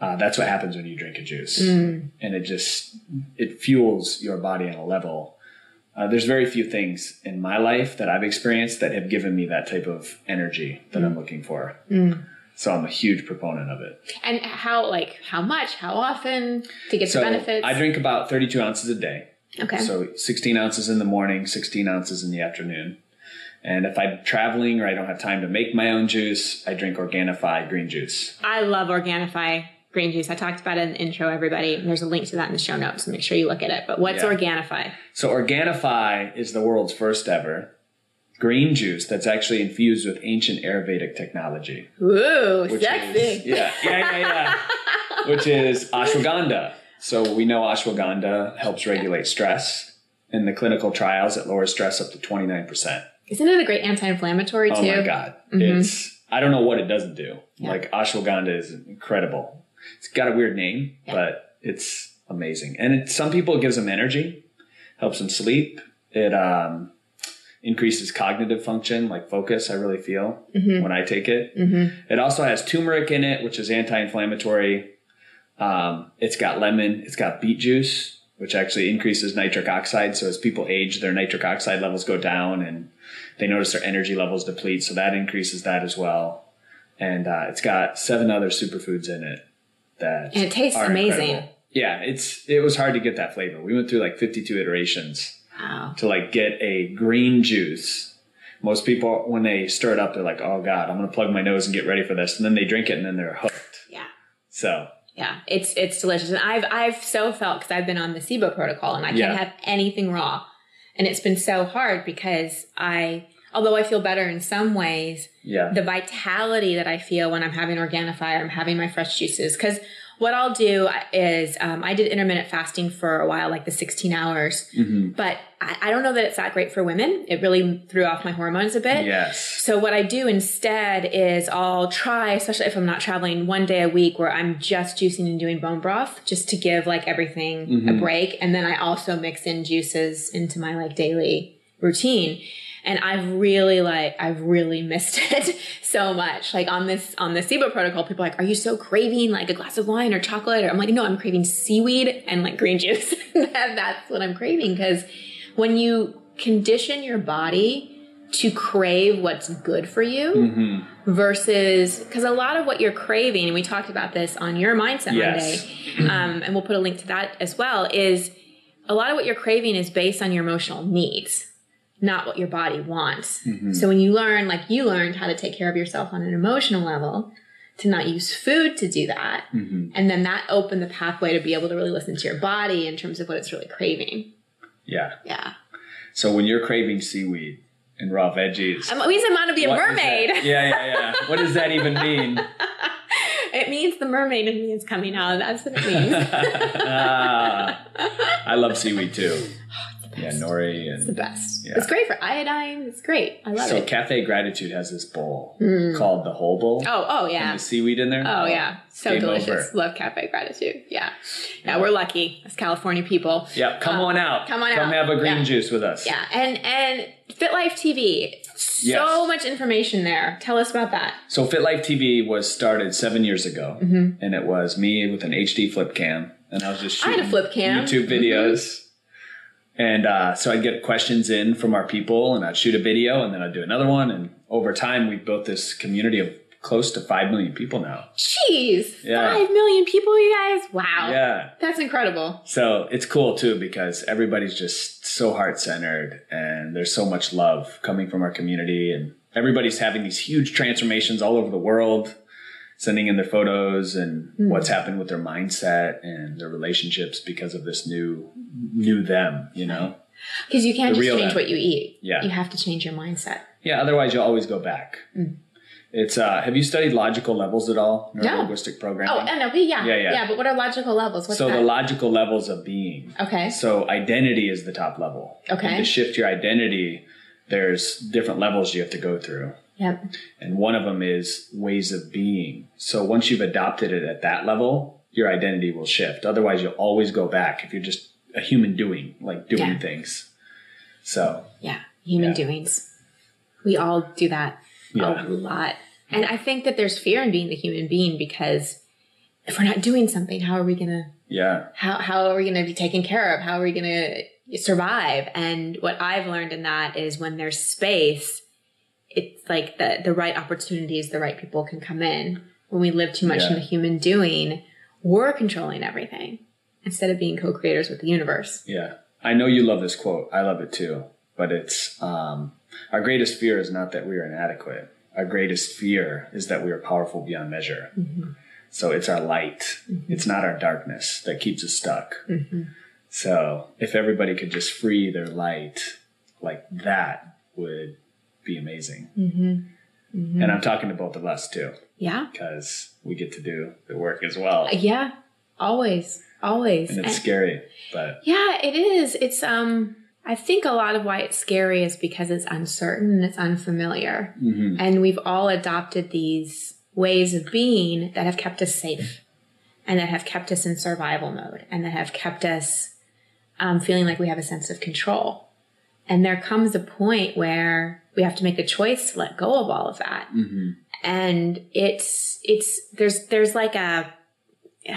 S2: Uh, that's what happens when you drink a juice. And it just, it fuels your body on a level uh, there's very few things in my life that I've experienced that have given me that type of energy that I'm looking for. So I'm a huge proponent of it.
S1: And how like how much, how often to get
S2: So
S1: the benefits?
S2: I drink about 32 ounces a day.
S1: okay.
S2: So 16 ounces in the morning, 16 ounces in the afternoon. And if I'm traveling or I don't have time to make my own juice, I drink Organifi green juice.
S1: I love Organifi green juice. I talked about it in the intro, everybody. There's a link to that in the show notes. So make sure you look at it. But what's
S2: Yeah.
S1: Organifi?
S2: So Organifi is the world's first ever green juice that's actually infused with ancient Ayurvedic technology.
S1: Ooh, sexy.
S2: is <laughs> yeah, yeah, yeah, yeah. which is ashwagandha. So we know ashwagandha helps regulate stress. In the clinical trials, it lowers stress up to twenty nine percent.
S1: Isn't it a great anti-inflammatory too?
S2: Oh my god,
S1: Mhm.
S2: it's I don't know what it doesn't do.
S1: Yeah.
S2: Like ashwagandha is incredible. It's got a weird name,
S1: Yeah.
S2: but it's amazing. And it, some people it gives them energy, helps them sleep. It um, increases cognitive function, like focus. I really feel
S1: Mhm.
S2: when I take it.
S1: Mhm.
S2: It also has turmeric in it, which is anti-inflammatory. Um, it's got lemon. It's got beet juice, which actually increases nitric oxide. So as people age, their nitric oxide levels go down, and they notice their energy levels deplete. So that increases that as well. And uh, it's got seven other superfoods in it that
S1: And it tastes amazing.
S2: incredible. Yeah, it's it was hard to get that flavor. We went through like 52 iterations
S1: Wow.
S2: to like get a green juice. Most people, when they stir it up, they're like, "Oh God, I'm gonna plug my nose and get ready for this," and then they drink it and then they're hooked.
S1: Yeah.
S2: So
S1: Yeah, it's it's delicious, and I've I've so felt because I've been on the SIBO protocol, and I can't
S2: Yeah.
S1: have anything raw, and it's been so hard because I, although I feel better in some ways,
S2: yeah,
S1: the vitality that I feel when I'm having Organifi or I'm having my fresh juices. Because what I'll do is um, I did intermittent fasting for a while, like the 16 hours,
S2: Mhm.
S1: but I, I don't know that it's that great for women. It really threw off my hormones a bit.
S2: yes,
S1: So what I do instead is I'll try, especially if I'm not traveling, one day a week where I'm just juicing and doing bone broth, just to give like everything a break, and then I also mix in juices into my like daily routine. And I've really like I've really missed <laughs> it so much. Like on this on the SIBO protocol, people are like, "Are you so craving like a glass of wine or chocolate?" Or I'm like, "No, I'm craving seaweed and like green juice. <laughs> That's what I'm craving." Because when you condition your body to crave what's good for you
S2: Mhm.
S1: versus because a lot of what you're craving and we talked about this on your mindset
S2: Yes.
S1: monday um, and we'll put a link to that as well is a lot of what you're craving is based on your emotional needs not what your body wants so when you learn like you learned how to take care of yourself on an emotional level to not use food to do that
S2: Mhm.
S1: and then that opened the pathway to be able to really listen to your body in terms of what it's really craving
S2: yeah.
S1: yeah
S2: So when you're craving seaweed and raw veggies,
S1: I'm, we said want to be a mermaid
S2: that? Yeah, yeah, yeah. What does that even mean? <laughs>
S1: It means the mermaid in me is coming out. That's what it means. <laughs>
S2: Ah. I love seaweed too. <laughs> yeah, nori
S1: It's the
S2: and
S1: best.
S2: Yeah.
S1: It's great for iodine. It's great. I love
S2: so
S1: it.
S2: So Cafe Gratitude has this bowl called the whole bowl.
S1: oh, oh yeah.
S2: And
S1: yeah.
S2: the seaweed in there.
S1: Oh yeah, so delicious.
S2: over.
S1: Love cafe gratitude. Yeah, yeah, we're lucky as California people.
S2: Yeah, come
S1: Um,
S2: on out.
S1: come on
S2: Come
S1: out.
S2: have a green
S1: Yeah.
S2: juice with us.
S1: Yeah, and and FitLife TV. So
S2: Yes.
S1: much information there. Tell us about that.
S2: So FitLife TV was started seven years ago,
S1: Mm-hmm.
S2: and it was me with an HD flip cam, and I was just
S1: I
S2: shooting
S1: had a flip cam.
S2: YouTube videos. And uh, so I'd get questions in from our people, and I'd shoot a video, and then I'd do another one. And over time, we built this community of close to five million people now.
S1: Jeez,
S2: Yeah.
S1: five million people, you guys. Wow,
S2: Yeah.
S1: that's incredible.
S2: So it's cool too because everybody's just so heart centered, and there's so much love coming from our community, and everybody's having these huge transformations all over the world, sending in their photos and what's happened with their mindset and their relationships because of this new new them, you know?
S1: Because you can't
S2: The
S1: just change
S2: them.
S1: what you eat.
S2: Yeah.
S1: you have to change your mindset.
S2: Yeah, otherwise you'll always go back. It's uh have you studied logical levels at all?
S1: No.
S2: Linguistic programming.
S1: Oh, NLP, yeah,
S2: Yeah, yeah.
S1: yeah. But what are logical levels? What's
S2: so
S1: that?
S2: the logical levels of being.
S1: okay,
S2: So identity is the top level.
S1: Okay.
S2: And to shift your identity, there's different levels you have to go through.
S1: Yep,
S2: And one of them is ways of being. So once you've adopted it at that level, your identity will shift. Otherwise, you'll always go back if you're just a human doing, like doing
S1: Yeah.
S2: things. So,
S1: yeah. Human
S2: Yeah.
S1: doings. We all do that
S2: Yeah.
S1: a lot, and I think that there's fear in being the human being because if we're not doing something, how are we gonna
S2: yeah.
S1: how how are we going to be taken care of? How are we going to survive? And what I've learned in that is when there's space, it's like the the right opportunities, the right people can come in. When we live too much in the human doing, we're controlling everything instead of being co-creators with the universe.
S2: Yeah. I know you love this quote. I love it too. But it's um, our greatest fear is not that we are inadequate. Our greatest fear is that we are powerful beyond measure. Mm-hmm. So it's our light. Mm-hmm. It's not our darkness that keeps us stuck. Mm-hmm. So if everybody could just free their light, like that would be amazing. And I'm talking to both of us too,
S1: Yeah,
S2: because we get to do the work as well.
S1: yeah, always, always.
S2: And it's
S1: And-
S2: scary, but
S1: Yeah, it is. It's um I think a lot of why it's scary is because it's uncertain and it's unfamiliar.
S2: Mhm.
S1: And we've all adopted these ways of being that have kept us safe and that have kept us in survival mode and that have kept us um, feeling like we have a sense of control. And there comes a point where we have to make a choice to let go of all of that.
S2: Mhm.
S1: And it's it's there's there's like a <sighs>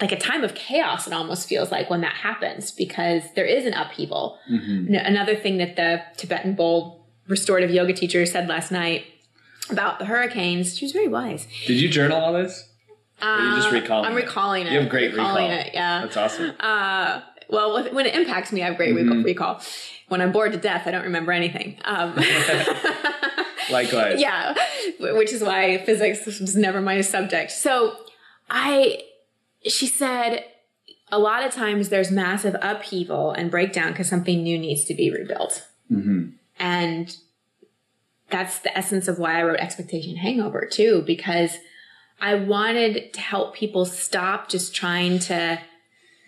S1: like a time of chaos it almost feels like when that happens because there is an upheaval
S2: Mhm.
S1: Another thing that the tibetan bowl restorative yoga teacher said last night about the hurricanes she was very wise
S2: did you journal all this? are you just
S1: Uh,
S2: recalling
S1: i'm
S2: it?
S1: recalling it
S2: You have great
S1: recalling
S2: recall.
S1: it yeah
S2: That's awesome.
S1: uh, well when it impacts me i have great
S2: Mhm.
S1: recall. When i'm bored to death i don't remember anything. Um, <laughs>
S2: Likewise.
S1: yeah which is why physics was never my subject. So i she said a lot of times there's massive upheaval and breakdown because something new needs to be rebuilt.
S2: Hmm
S1: and that's the essence of why i wrote expectation hangover too because i wanted to help people stop just trying to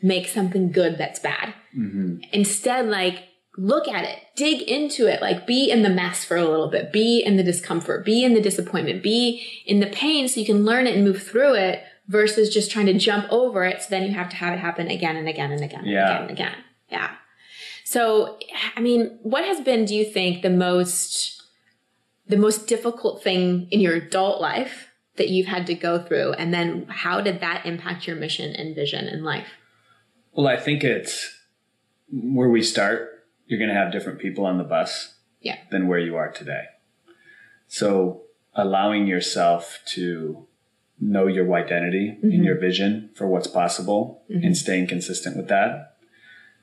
S1: make something good that's bad.
S2: Hmm
S1: instead like look at it. Dig into it. Like be in the mess for a little bit. Be in the discomfort. Be in the disappointment. Be in the pain so you can learn it and move through it versus just trying to jump over it. So then you have to have it happen again and again and again and
S2: Yeah.
S1: again and again. Yeah. So i mean what has been do you think the most the most difficult thing in your adult life that you've had to go through? And then how did that impact your mission and vision in life
S2: Well, I think it's where we start. You're going to have different people on the bus
S1: Yeah.
S2: than where you are today. So allowing yourself to know your identity and your mm-hmm. vision for what's possible mm-hmm. and staying consistent with that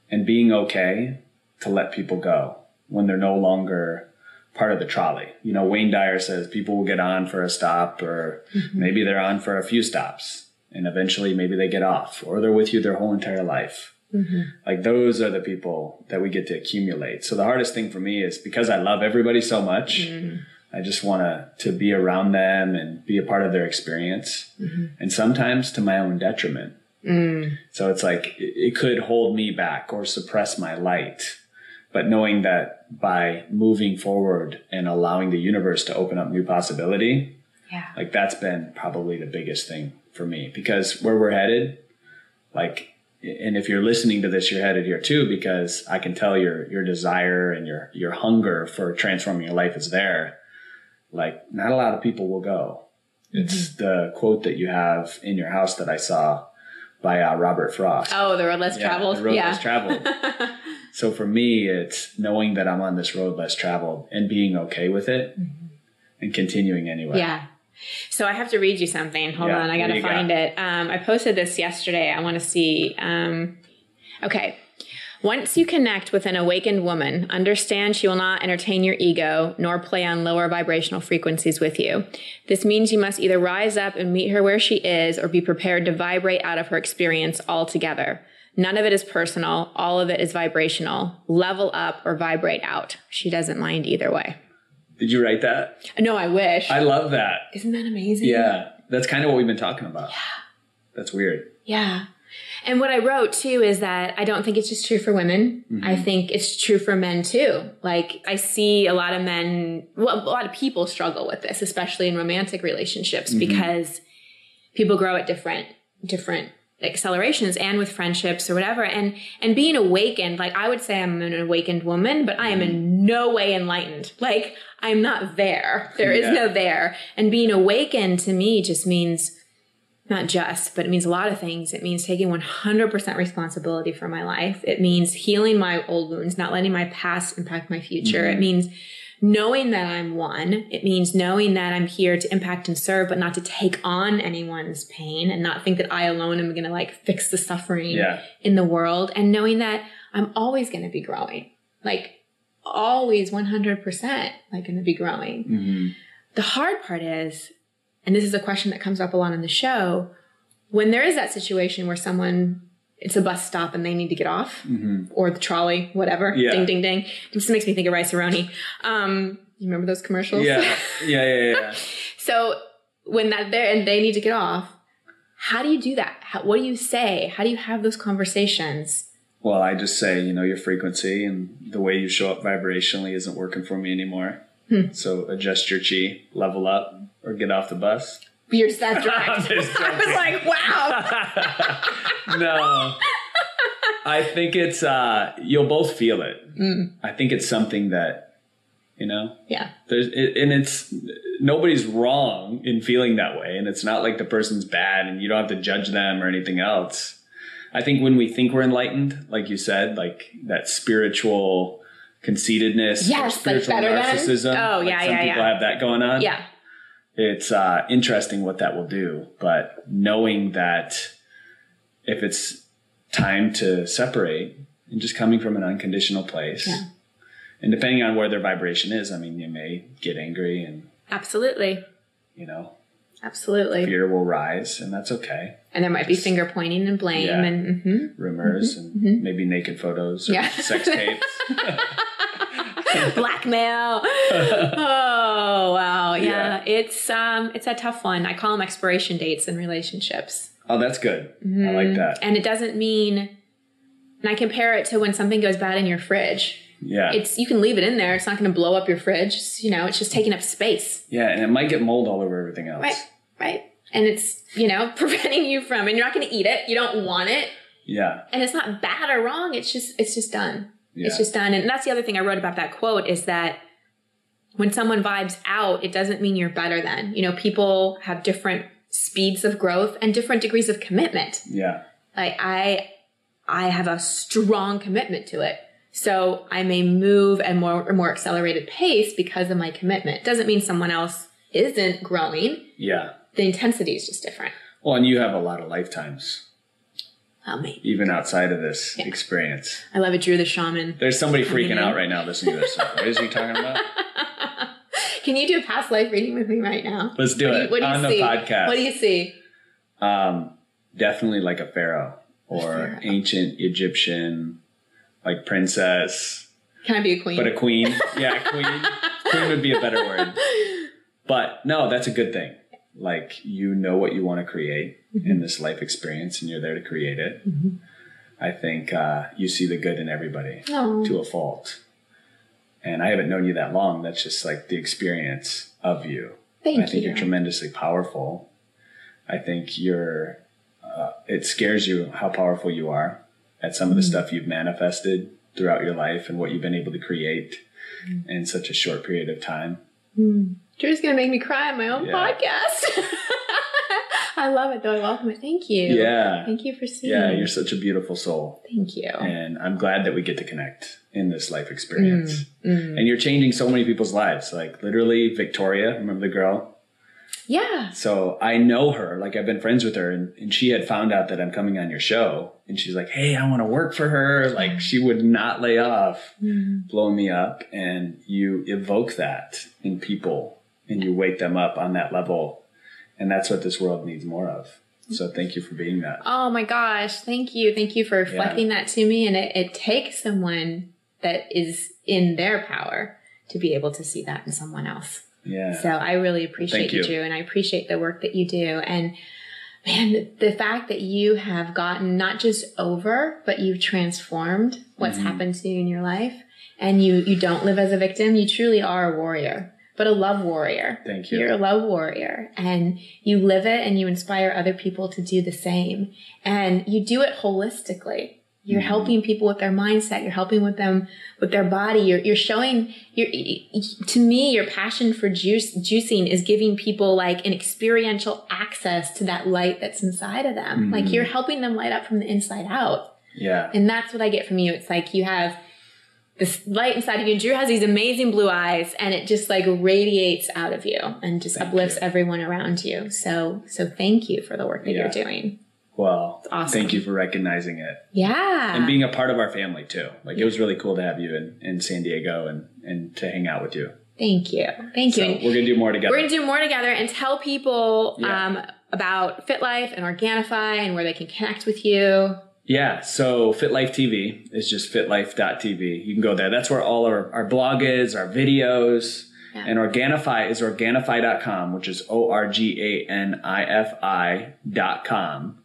S2: and being okay to let people go when they're no longer part of the trolley. You know, Wayne Dyer says people will get on for a stop or mm-hmm. maybe they're on for a few stops and eventually maybe they get off or they're with you their whole entire life. Mm-hmm. Like those are the people that we get to accumulate. So the hardest thing for me is because I love everybody so much, mm-hmm. I just want to to be around them and be a part of their experience. Mm-hmm. And sometimes to my own detriment mm. So it's like it, it could hold me back or suppress my light. But knowing that by moving forward and allowing the universe to open up new possibility,
S1: Yeah.
S2: like that's been probably the biggest thing for me because where we're headed, like, and if you're listening to this, you're headed here too, because I can tell your, your desire and your, your hunger for transforming your life is there. Like not a lot of people will go. It's the quote that you have in your house that I saw by uh, Robert Frost.
S1: Oh, the road less
S2: Yeah,
S1: traveled.
S2: The road
S1: yeah.
S2: less traveled. <laughs> so for me, it's knowing that I'm on this road less traveled and being okay with it and continuing anyway.
S1: Yeah. So I have to read you something. Hold
S2: Yeah,
S1: on, I
S2: gotta
S1: find
S2: got?
S1: it. Um, I posted this yesterday. I want to see. Um, okay. Once you connect with an awakened woman, understand she will not entertain your ego nor play on lower vibrational frequencies with you. This means you must either rise up and meet her where she is or be prepared to vibrate out of her experience altogether. None of it is personal, all of it is vibrational. Level up or vibrate out. She doesn't mind either way.
S2: Did you write that?
S1: No, I wish.
S2: I love that.
S1: Isn't that amazing?
S2: Yeah. That's kind of what we've been talking about. Yeah. That's weird.
S1: Yeah. And what I wrote too is that I don't think it's just true for women. I mm-hmm. think it's true for men too. Like I see a lot of men, well, a lot of people struggle with this, especially in romantic relationships mm-hmm. because people grow at different, different accelerations and with friendships or whatever. And, and being awakened, like I would say I'm an awakened woman, but I am in mm. no way enlightened. Like I'm not there. There is
S2: Yeah.
S1: no there. And being awakened to me just means not just, but it means a lot of things. It means taking 100% responsibility for my life. It means healing my old wounds, not letting my past impact my future. It mm-hmm. means knowing that I'm one. It means knowing that I'm here to impact and serve, but not to take on anyone's pain and not think that I alone am going to like fix the suffering
S2: Yeah.
S1: in the world. And knowing that I'm always going to be growing, like always 100% like going to be growing.
S2: hmm
S1: The hard part is, and this is a question that comes up a lot on the show, when there is that situation where someone it's a bus stop and they need to get off
S2: hmm
S1: or the trolley, whatever.
S2: Yeah.
S1: Ding ding ding. It just makes me think of Rice-A-Roni. Um, you remember those commercials? <laughs>
S2: Yeah. Yeah. Yeah. Yeah.
S1: so when that there and they need to get off, how do you do that? How, what do you say? How do you have those conversations?
S2: well, I just say, you know, your frequency and the way you show up vibrationally isn't working for me anymore.
S1: Hmm.
S2: So adjust your chi, level up, or get off the bus.
S1: You're that direct. I was like, wow. <laughs>
S2: no. I think it's uh you'll both feel it.
S1: Mm.
S2: I think it's something that you know,
S1: Yeah.
S2: there's it, and it's nobody's wrong in feeling that way and it's not like the person's bad and you don't have to judge them or anything else. I think when we think we're enlightened, like you said, like that spiritual conceitedness,
S1: Yes, like
S2: spiritual
S1: than?
S2: narcissism.
S1: Oh,
S2: like
S1: yeah,
S2: some
S1: yeah,
S2: people have that going on
S1: Yeah.
S2: It's uh, interesting what that will do. But knowing that if it's time to separate and just coming from an unconditional place,
S1: Yeah.
S2: and depending on where their vibration is, I mean, you may get angry and,
S1: Absolutely.
S2: you know,
S1: Absolutely.
S2: fear will rise, and that's okay.
S1: And there might be finger pointing and blame
S2: Yeah.
S1: and mhm.
S2: Rumors and maybe naked photos or
S1: Yeah.
S2: sex tapes. <laughs> <laughs> <laughs>
S1: blackmail. oh wow, yeah.
S2: Yeah.
S1: It's um, it's a tough one. I call them expiration dates in relationships,
S2: oh, that's good. I
S1: Mm-hmm.
S2: like that.
S1: and it doesn't mean. And I compare it to when something goes bad in your fridge.
S2: Yeah.
S1: It's you can leave it in there. It's not going to blow up your fridge. It's, you know, it's just taking up space.
S2: yeah, and it might get mold all over everything else.
S1: Right. Right. And it's you know <laughs> preventing you from, and you're not going to eat it. You don't want it,
S2: Yeah.
S1: and it's not bad or wrong. It's just it's just done.
S2: Yeah.
S1: It's just done. And that's the other thing I wrote about that quote is that when someone vibes out, it doesn't mean you're better than. You know, people have different speeds of growth and different degrees of commitment.
S2: yeah.
S1: Like I I have a strong commitment to it. So I may move at more a more accelerated pace because of my commitment. Doesn't mean someone else isn't growing.
S2: Yeah.
S1: The intensity is just different.
S2: Well, and you have a lot of lifetimes,
S1: Oh me.
S2: even outside of this
S1: Yeah.
S2: experience.
S1: I love it, Drew the shaman.
S2: There's somebody freaking
S1: in.
S2: out right now listening to this. What is he talking about? <laughs>
S1: Can you do a past life reading with me right now?
S2: Let's do
S1: What do
S2: it
S1: you, do you
S2: on
S1: see?
S2: the podcast.
S1: What do you see?
S2: Um, definitely like a pharaoh or
S1: pharaoh.
S2: ancient Egyptian, like princess,
S1: Can I be a queen?
S2: but a queen. Yeah, queen. <laughs> queen would be a better word. But no, that's a good thing. Like you know what you want to create in this life experience and you're there to create it. I think uh, you see the good in everybody
S1: Oh.
S2: to a fault. And I haven't known you that long. That's just like the experience of you.
S1: Thank
S2: I think
S1: you.
S2: are tremendously powerful. I think you're. Uh, it scares you how powerful you are at some of the
S1: Mm.
S2: stuff you've manifested throughout your life and what you've been able to create
S1: Mm.
S2: in such a short period of time.
S1: Drew's gonna make me cry on my own
S2: Yeah.
S1: podcast. <laughs> I love it though. I welcome it. Thank you.
S2: Yeah,
S1: Thank you for seeing.
S2: yeah, you're such a beautiful soul,
S1: Thank you.
S2: and I'm glad that we get to connect in this life experience.
S1: Mm.
S2: And you're changing so many people's lives. Like literally, Victoria, remember the girl?
S1: Yeah.
S2: So I know her, like I've been friends with her, and, and she had found out that I'm coming on your show. And she's like, Hey, I want to work for her. Like she would not lay off, blowing me up. And you evoke that in people and you wake them up on that level. And that's what this world needs more of. So thank you for being that.
S1: Oh my gosh. Thank you. Thank you for reflecting that to me. And it, it takes someone that is in their power to be able to see that in someone else.
S2: Yeah.
S1: So I really appreciate you,
S2: you.
S1: Drew, and I appreciate the work that you do. And man, the, the fact that you have gotten not just over, but you've transformed what's
S2: Mm-hmm.
S1: happened to you in your life, and you you don't live as a victim. You truly are a warrior, but a love warrior.
S2: Thank you.
S1: You're a love warrior, and you live it, and you inspire other people to do the same, and you do it holistically. You're
S2: Mm-hmm.
S1: helping people with their mindset. You're helping with them with their body. You're, you're showing your, to me, your passion for juice, juicing is giving people like an experiential access to that light that's inside of them.
S2: Mm-hmm.
S1: Like you're helping them light up from the inside out.
S2: yeah.
S1: And that's what I get from you. It's like you have this light inside of you. Drew has these amazing blue eyes and it just like radiates out of you and just
S2: Thank
S1: uplifts
S2: you.
S1: everyone around you. So, so thank you for the work that
S2: Yeah.
S1: you're doing.
S2: Well,
S1: awesome.
S2: thank you for recognizing it.
S1: Yeah.
S2: and being a part of our family too. Like it was really cool to have you in, in San Diego and, and to hang out with you.
S1: thank you. Thank
S2: So
S1: you.
S2: we're gonna do more together.
S1: We're going to do more together and tell people
S2: Yeah.
S1: um, about FitLife and Organifi and where they can connect with you.
S2: Yeah. So FitLife TV is just fitlife.tv. You can go there. That's where all our, our blog is, our videos.
S1: Yeah.
S2: And Organifi is Organifi.com, which is O R G A N I F I dot com.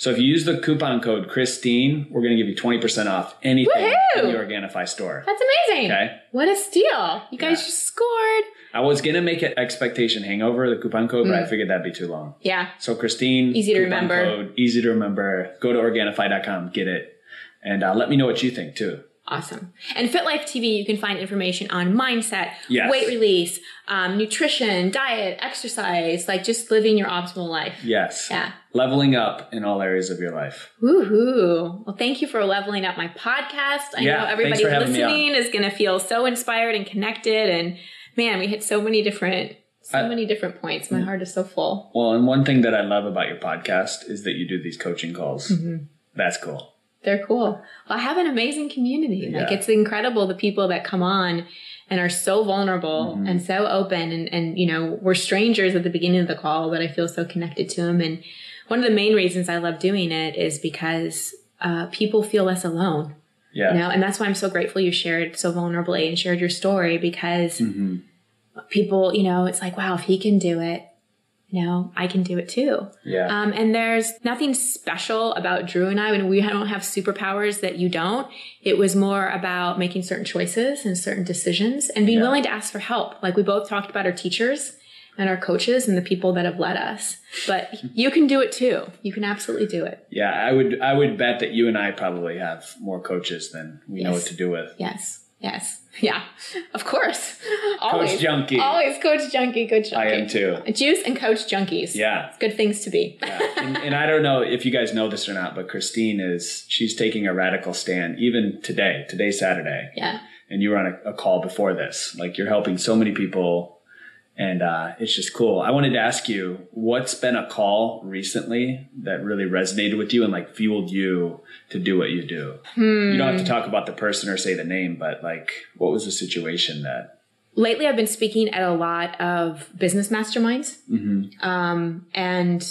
S2: So if you use the coupon code Christine, we're going to give you 20% off anything
S1: Woohoo!
S2: in the Organifi store.
S1: That's amazing.
S2: Okay.
S1: What a steal. You guys
S2: Yeah.
S1: just scored.
S2: I was going to make it expectation hangover, the coupon code, but I figured that'd be too long.
S1: Yeah.
S2: So Christine,
S1: Mm. Easy to
S2: coupon
S1: remember.
S2: Code, easy to remember. Go to Organifi.com, get it, and uh, let me know what you think too.
S1: Awesome. And FitLife TV, you can find information on mindset,
S2: Yes.
S1: weight release, um, nutrition, diet, exercise, like just living your optimal life.
S2: Yes.
S1: Yeah.
S2: Leveling up in all areas of your life.
S1: Woohoo. Well, thank you for leveling up my podcast. I
S2: Yeah,
S1: know everybody
S2: for having me on.
S1: listening is going to feel so inspired and connected. And man, we hit so many different, so
S2: I-
S1: many different points. My heart is so full.
S2: Well, and one thing that I love about your podcast is that you do these coaching calls.
S1: Mm-hmm.
S2: That's cool.
S1: They're cool. Well, I have an amazing community. Like it's incredible the people that come on and are so vulnerable
S2: Mm-hmm.
S1: and so open and and you know, we're strangers at the beginning of the call, but I feel so connected to them and one of the main reasons I love doing it is because uh, people feel less alone.
S2: Yeah.
S1: You know, and that's why I'm so grateful you shared so vulnerably and shared your story because
S2: hmm
S1: people, you know, it's like, wow, if he can do it, you know, I can do it too.
S2: Yeah.
S1: Um, and there's nothing special about Drew and I. When we don't have superpowers that you don't, it was more about making certain choices and certain decisions and being
S2: Yeah.
S1: willing to ask for help. Like we both talked about our teachers and our coaches and the people that have led us. But you can do it too. You can absolutely do it.
S2: yeah. I would. I would bet that you and I probably have more coaches than we know what to do with.
S1: Yes. Yes. Yeah. Of course. Always.
S2: Junkie.
S1: Always Coach Junkie. Coach Junkie.
S2: I am too.
S1: Juice and Coach Junkies.
S2: Yeah.
S1: Good things to be.
S2: Yeah. and, and I don't know if you guys know this or not, but Christine is she's taking a radical stand even today. Today's Saturday,
S1: yeah.
S2: and you were on a, a call before this. Like you're helping so many people, and uh, it's just cool. I wanted to ask you, what's been a call recently that really resonated with you and like fueled you to do what you do? You don't have to talk about the person or say the name, but like, what was the situation that?
S1: lately I've been speaking at a lot of business masterminds.
S2: Mm-hmm.
S1: Um, and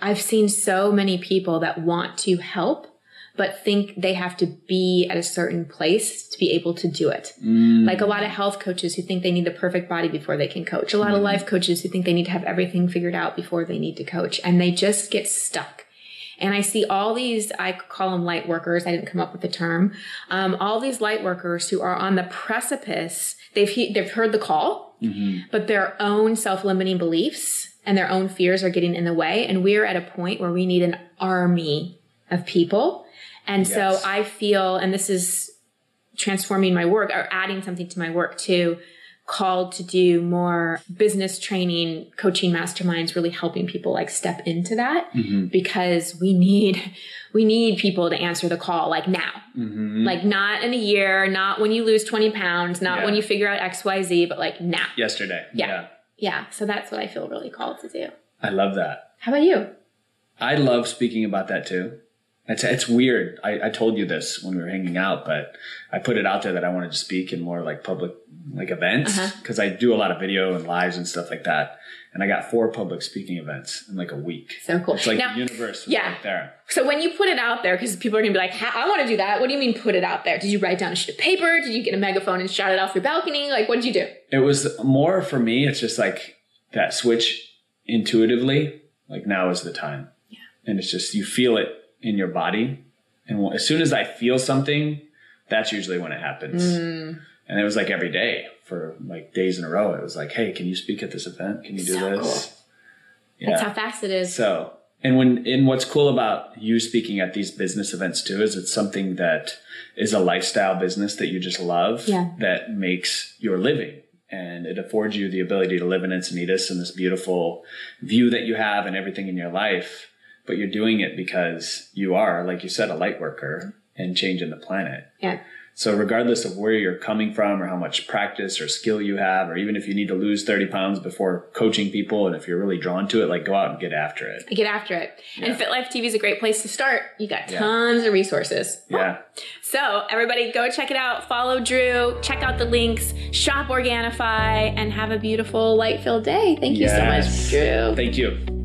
S1: I've seen so many people that want to help, but think they have to be at a certain place to be able to do it. Mm. Like a lot of health coaches who think they need the perfect body before they can coach. A lot of mm. life coaches who think they need to have everything figured out before they need to coach. And they just get stuck. And I see all these, I call them light workers. I didn't come up with the term. Um, all these light workers who are on the precipice. They've, he- they've heard the call, mm-hmm. but their own self-limiting beliefs and their own fears are getting in the way. And we're at a point where we need an army of people. And
S2: Yes.
S1: so I feel, and this is transforming my work or adding something to my work too, called to do more business training, coaching masterminds, really helping people like step into that mm-hmm. because we need, <laughs> we need people to answer the call like now, mm-hmm. like not in a year, not when you lose 20 pounds, not
S2: Yeah.
S1: when you figure out X, Y, Z, but like now.
S2: Yesterday.
S1: Yeah. Yeah. So that's what I feel really called to do.
S2: I love that.
S1: How about you?
S2: I love speaking about that too. It's, it's weird. I, I told you this when we were hanging out, but I put it out there that I wanted to speak in more like public like events
S1: Uh-huh.
S2: because I do a lot of video and lives and stuff like that. And I got four public speaking events in like a week.
S1: So cool.
S2: It's like
S1: now,
S2: the universe was
S1: yeah.
S2: right there.
S1: So when you put it out there, because people are gonna be like, "I want to do that." What do you mean put it out there? Did you write down a sheet of paper? Did you get a megaphone and shout it off your balcony? Like, what did you do?
S2: It was more for me. It's just like that switch intuitively. Like now is the time.
S1: Yeah.
S2: And it's just you feel it in your body, and as soon as I feel something, that's usually when it happens.
S1: Mm.
S2: And it was like every day for like days in a row. It was like, hey, can you speak at this event? Can you do
S1: So
S2: this?
S1: That's how fast it is.
S2: So, and when, and what's cool about you speaking at these business events too is it's something that is a lifestyle business that you just love
S1: Yeah.
S2: that makes your living. And it affords you the ability to live in Encinitas and this beautiful view that you have and everything in your life. But you're doing it because you are, like you said, a light worker and changing the planet.
S1: yeah.
S2: So regardless of where you're coming from or how much practice or skill you have, or even if you need to lose 30 pounds before coaching people, and if you're really drawn to it, like go out and get after it.
S1: Get after it. And
S2: Yeah.
S1: FitLife TV is a great place to start. You got
S2: Yeah.
S1: tons of resources.
S2: Yeah.
S1: So everybody go check it out. Follow Drew. Check out the links. Shop Organifi and have a beautiful light filled day. Thank you so much, Drew.
S2: Thank you.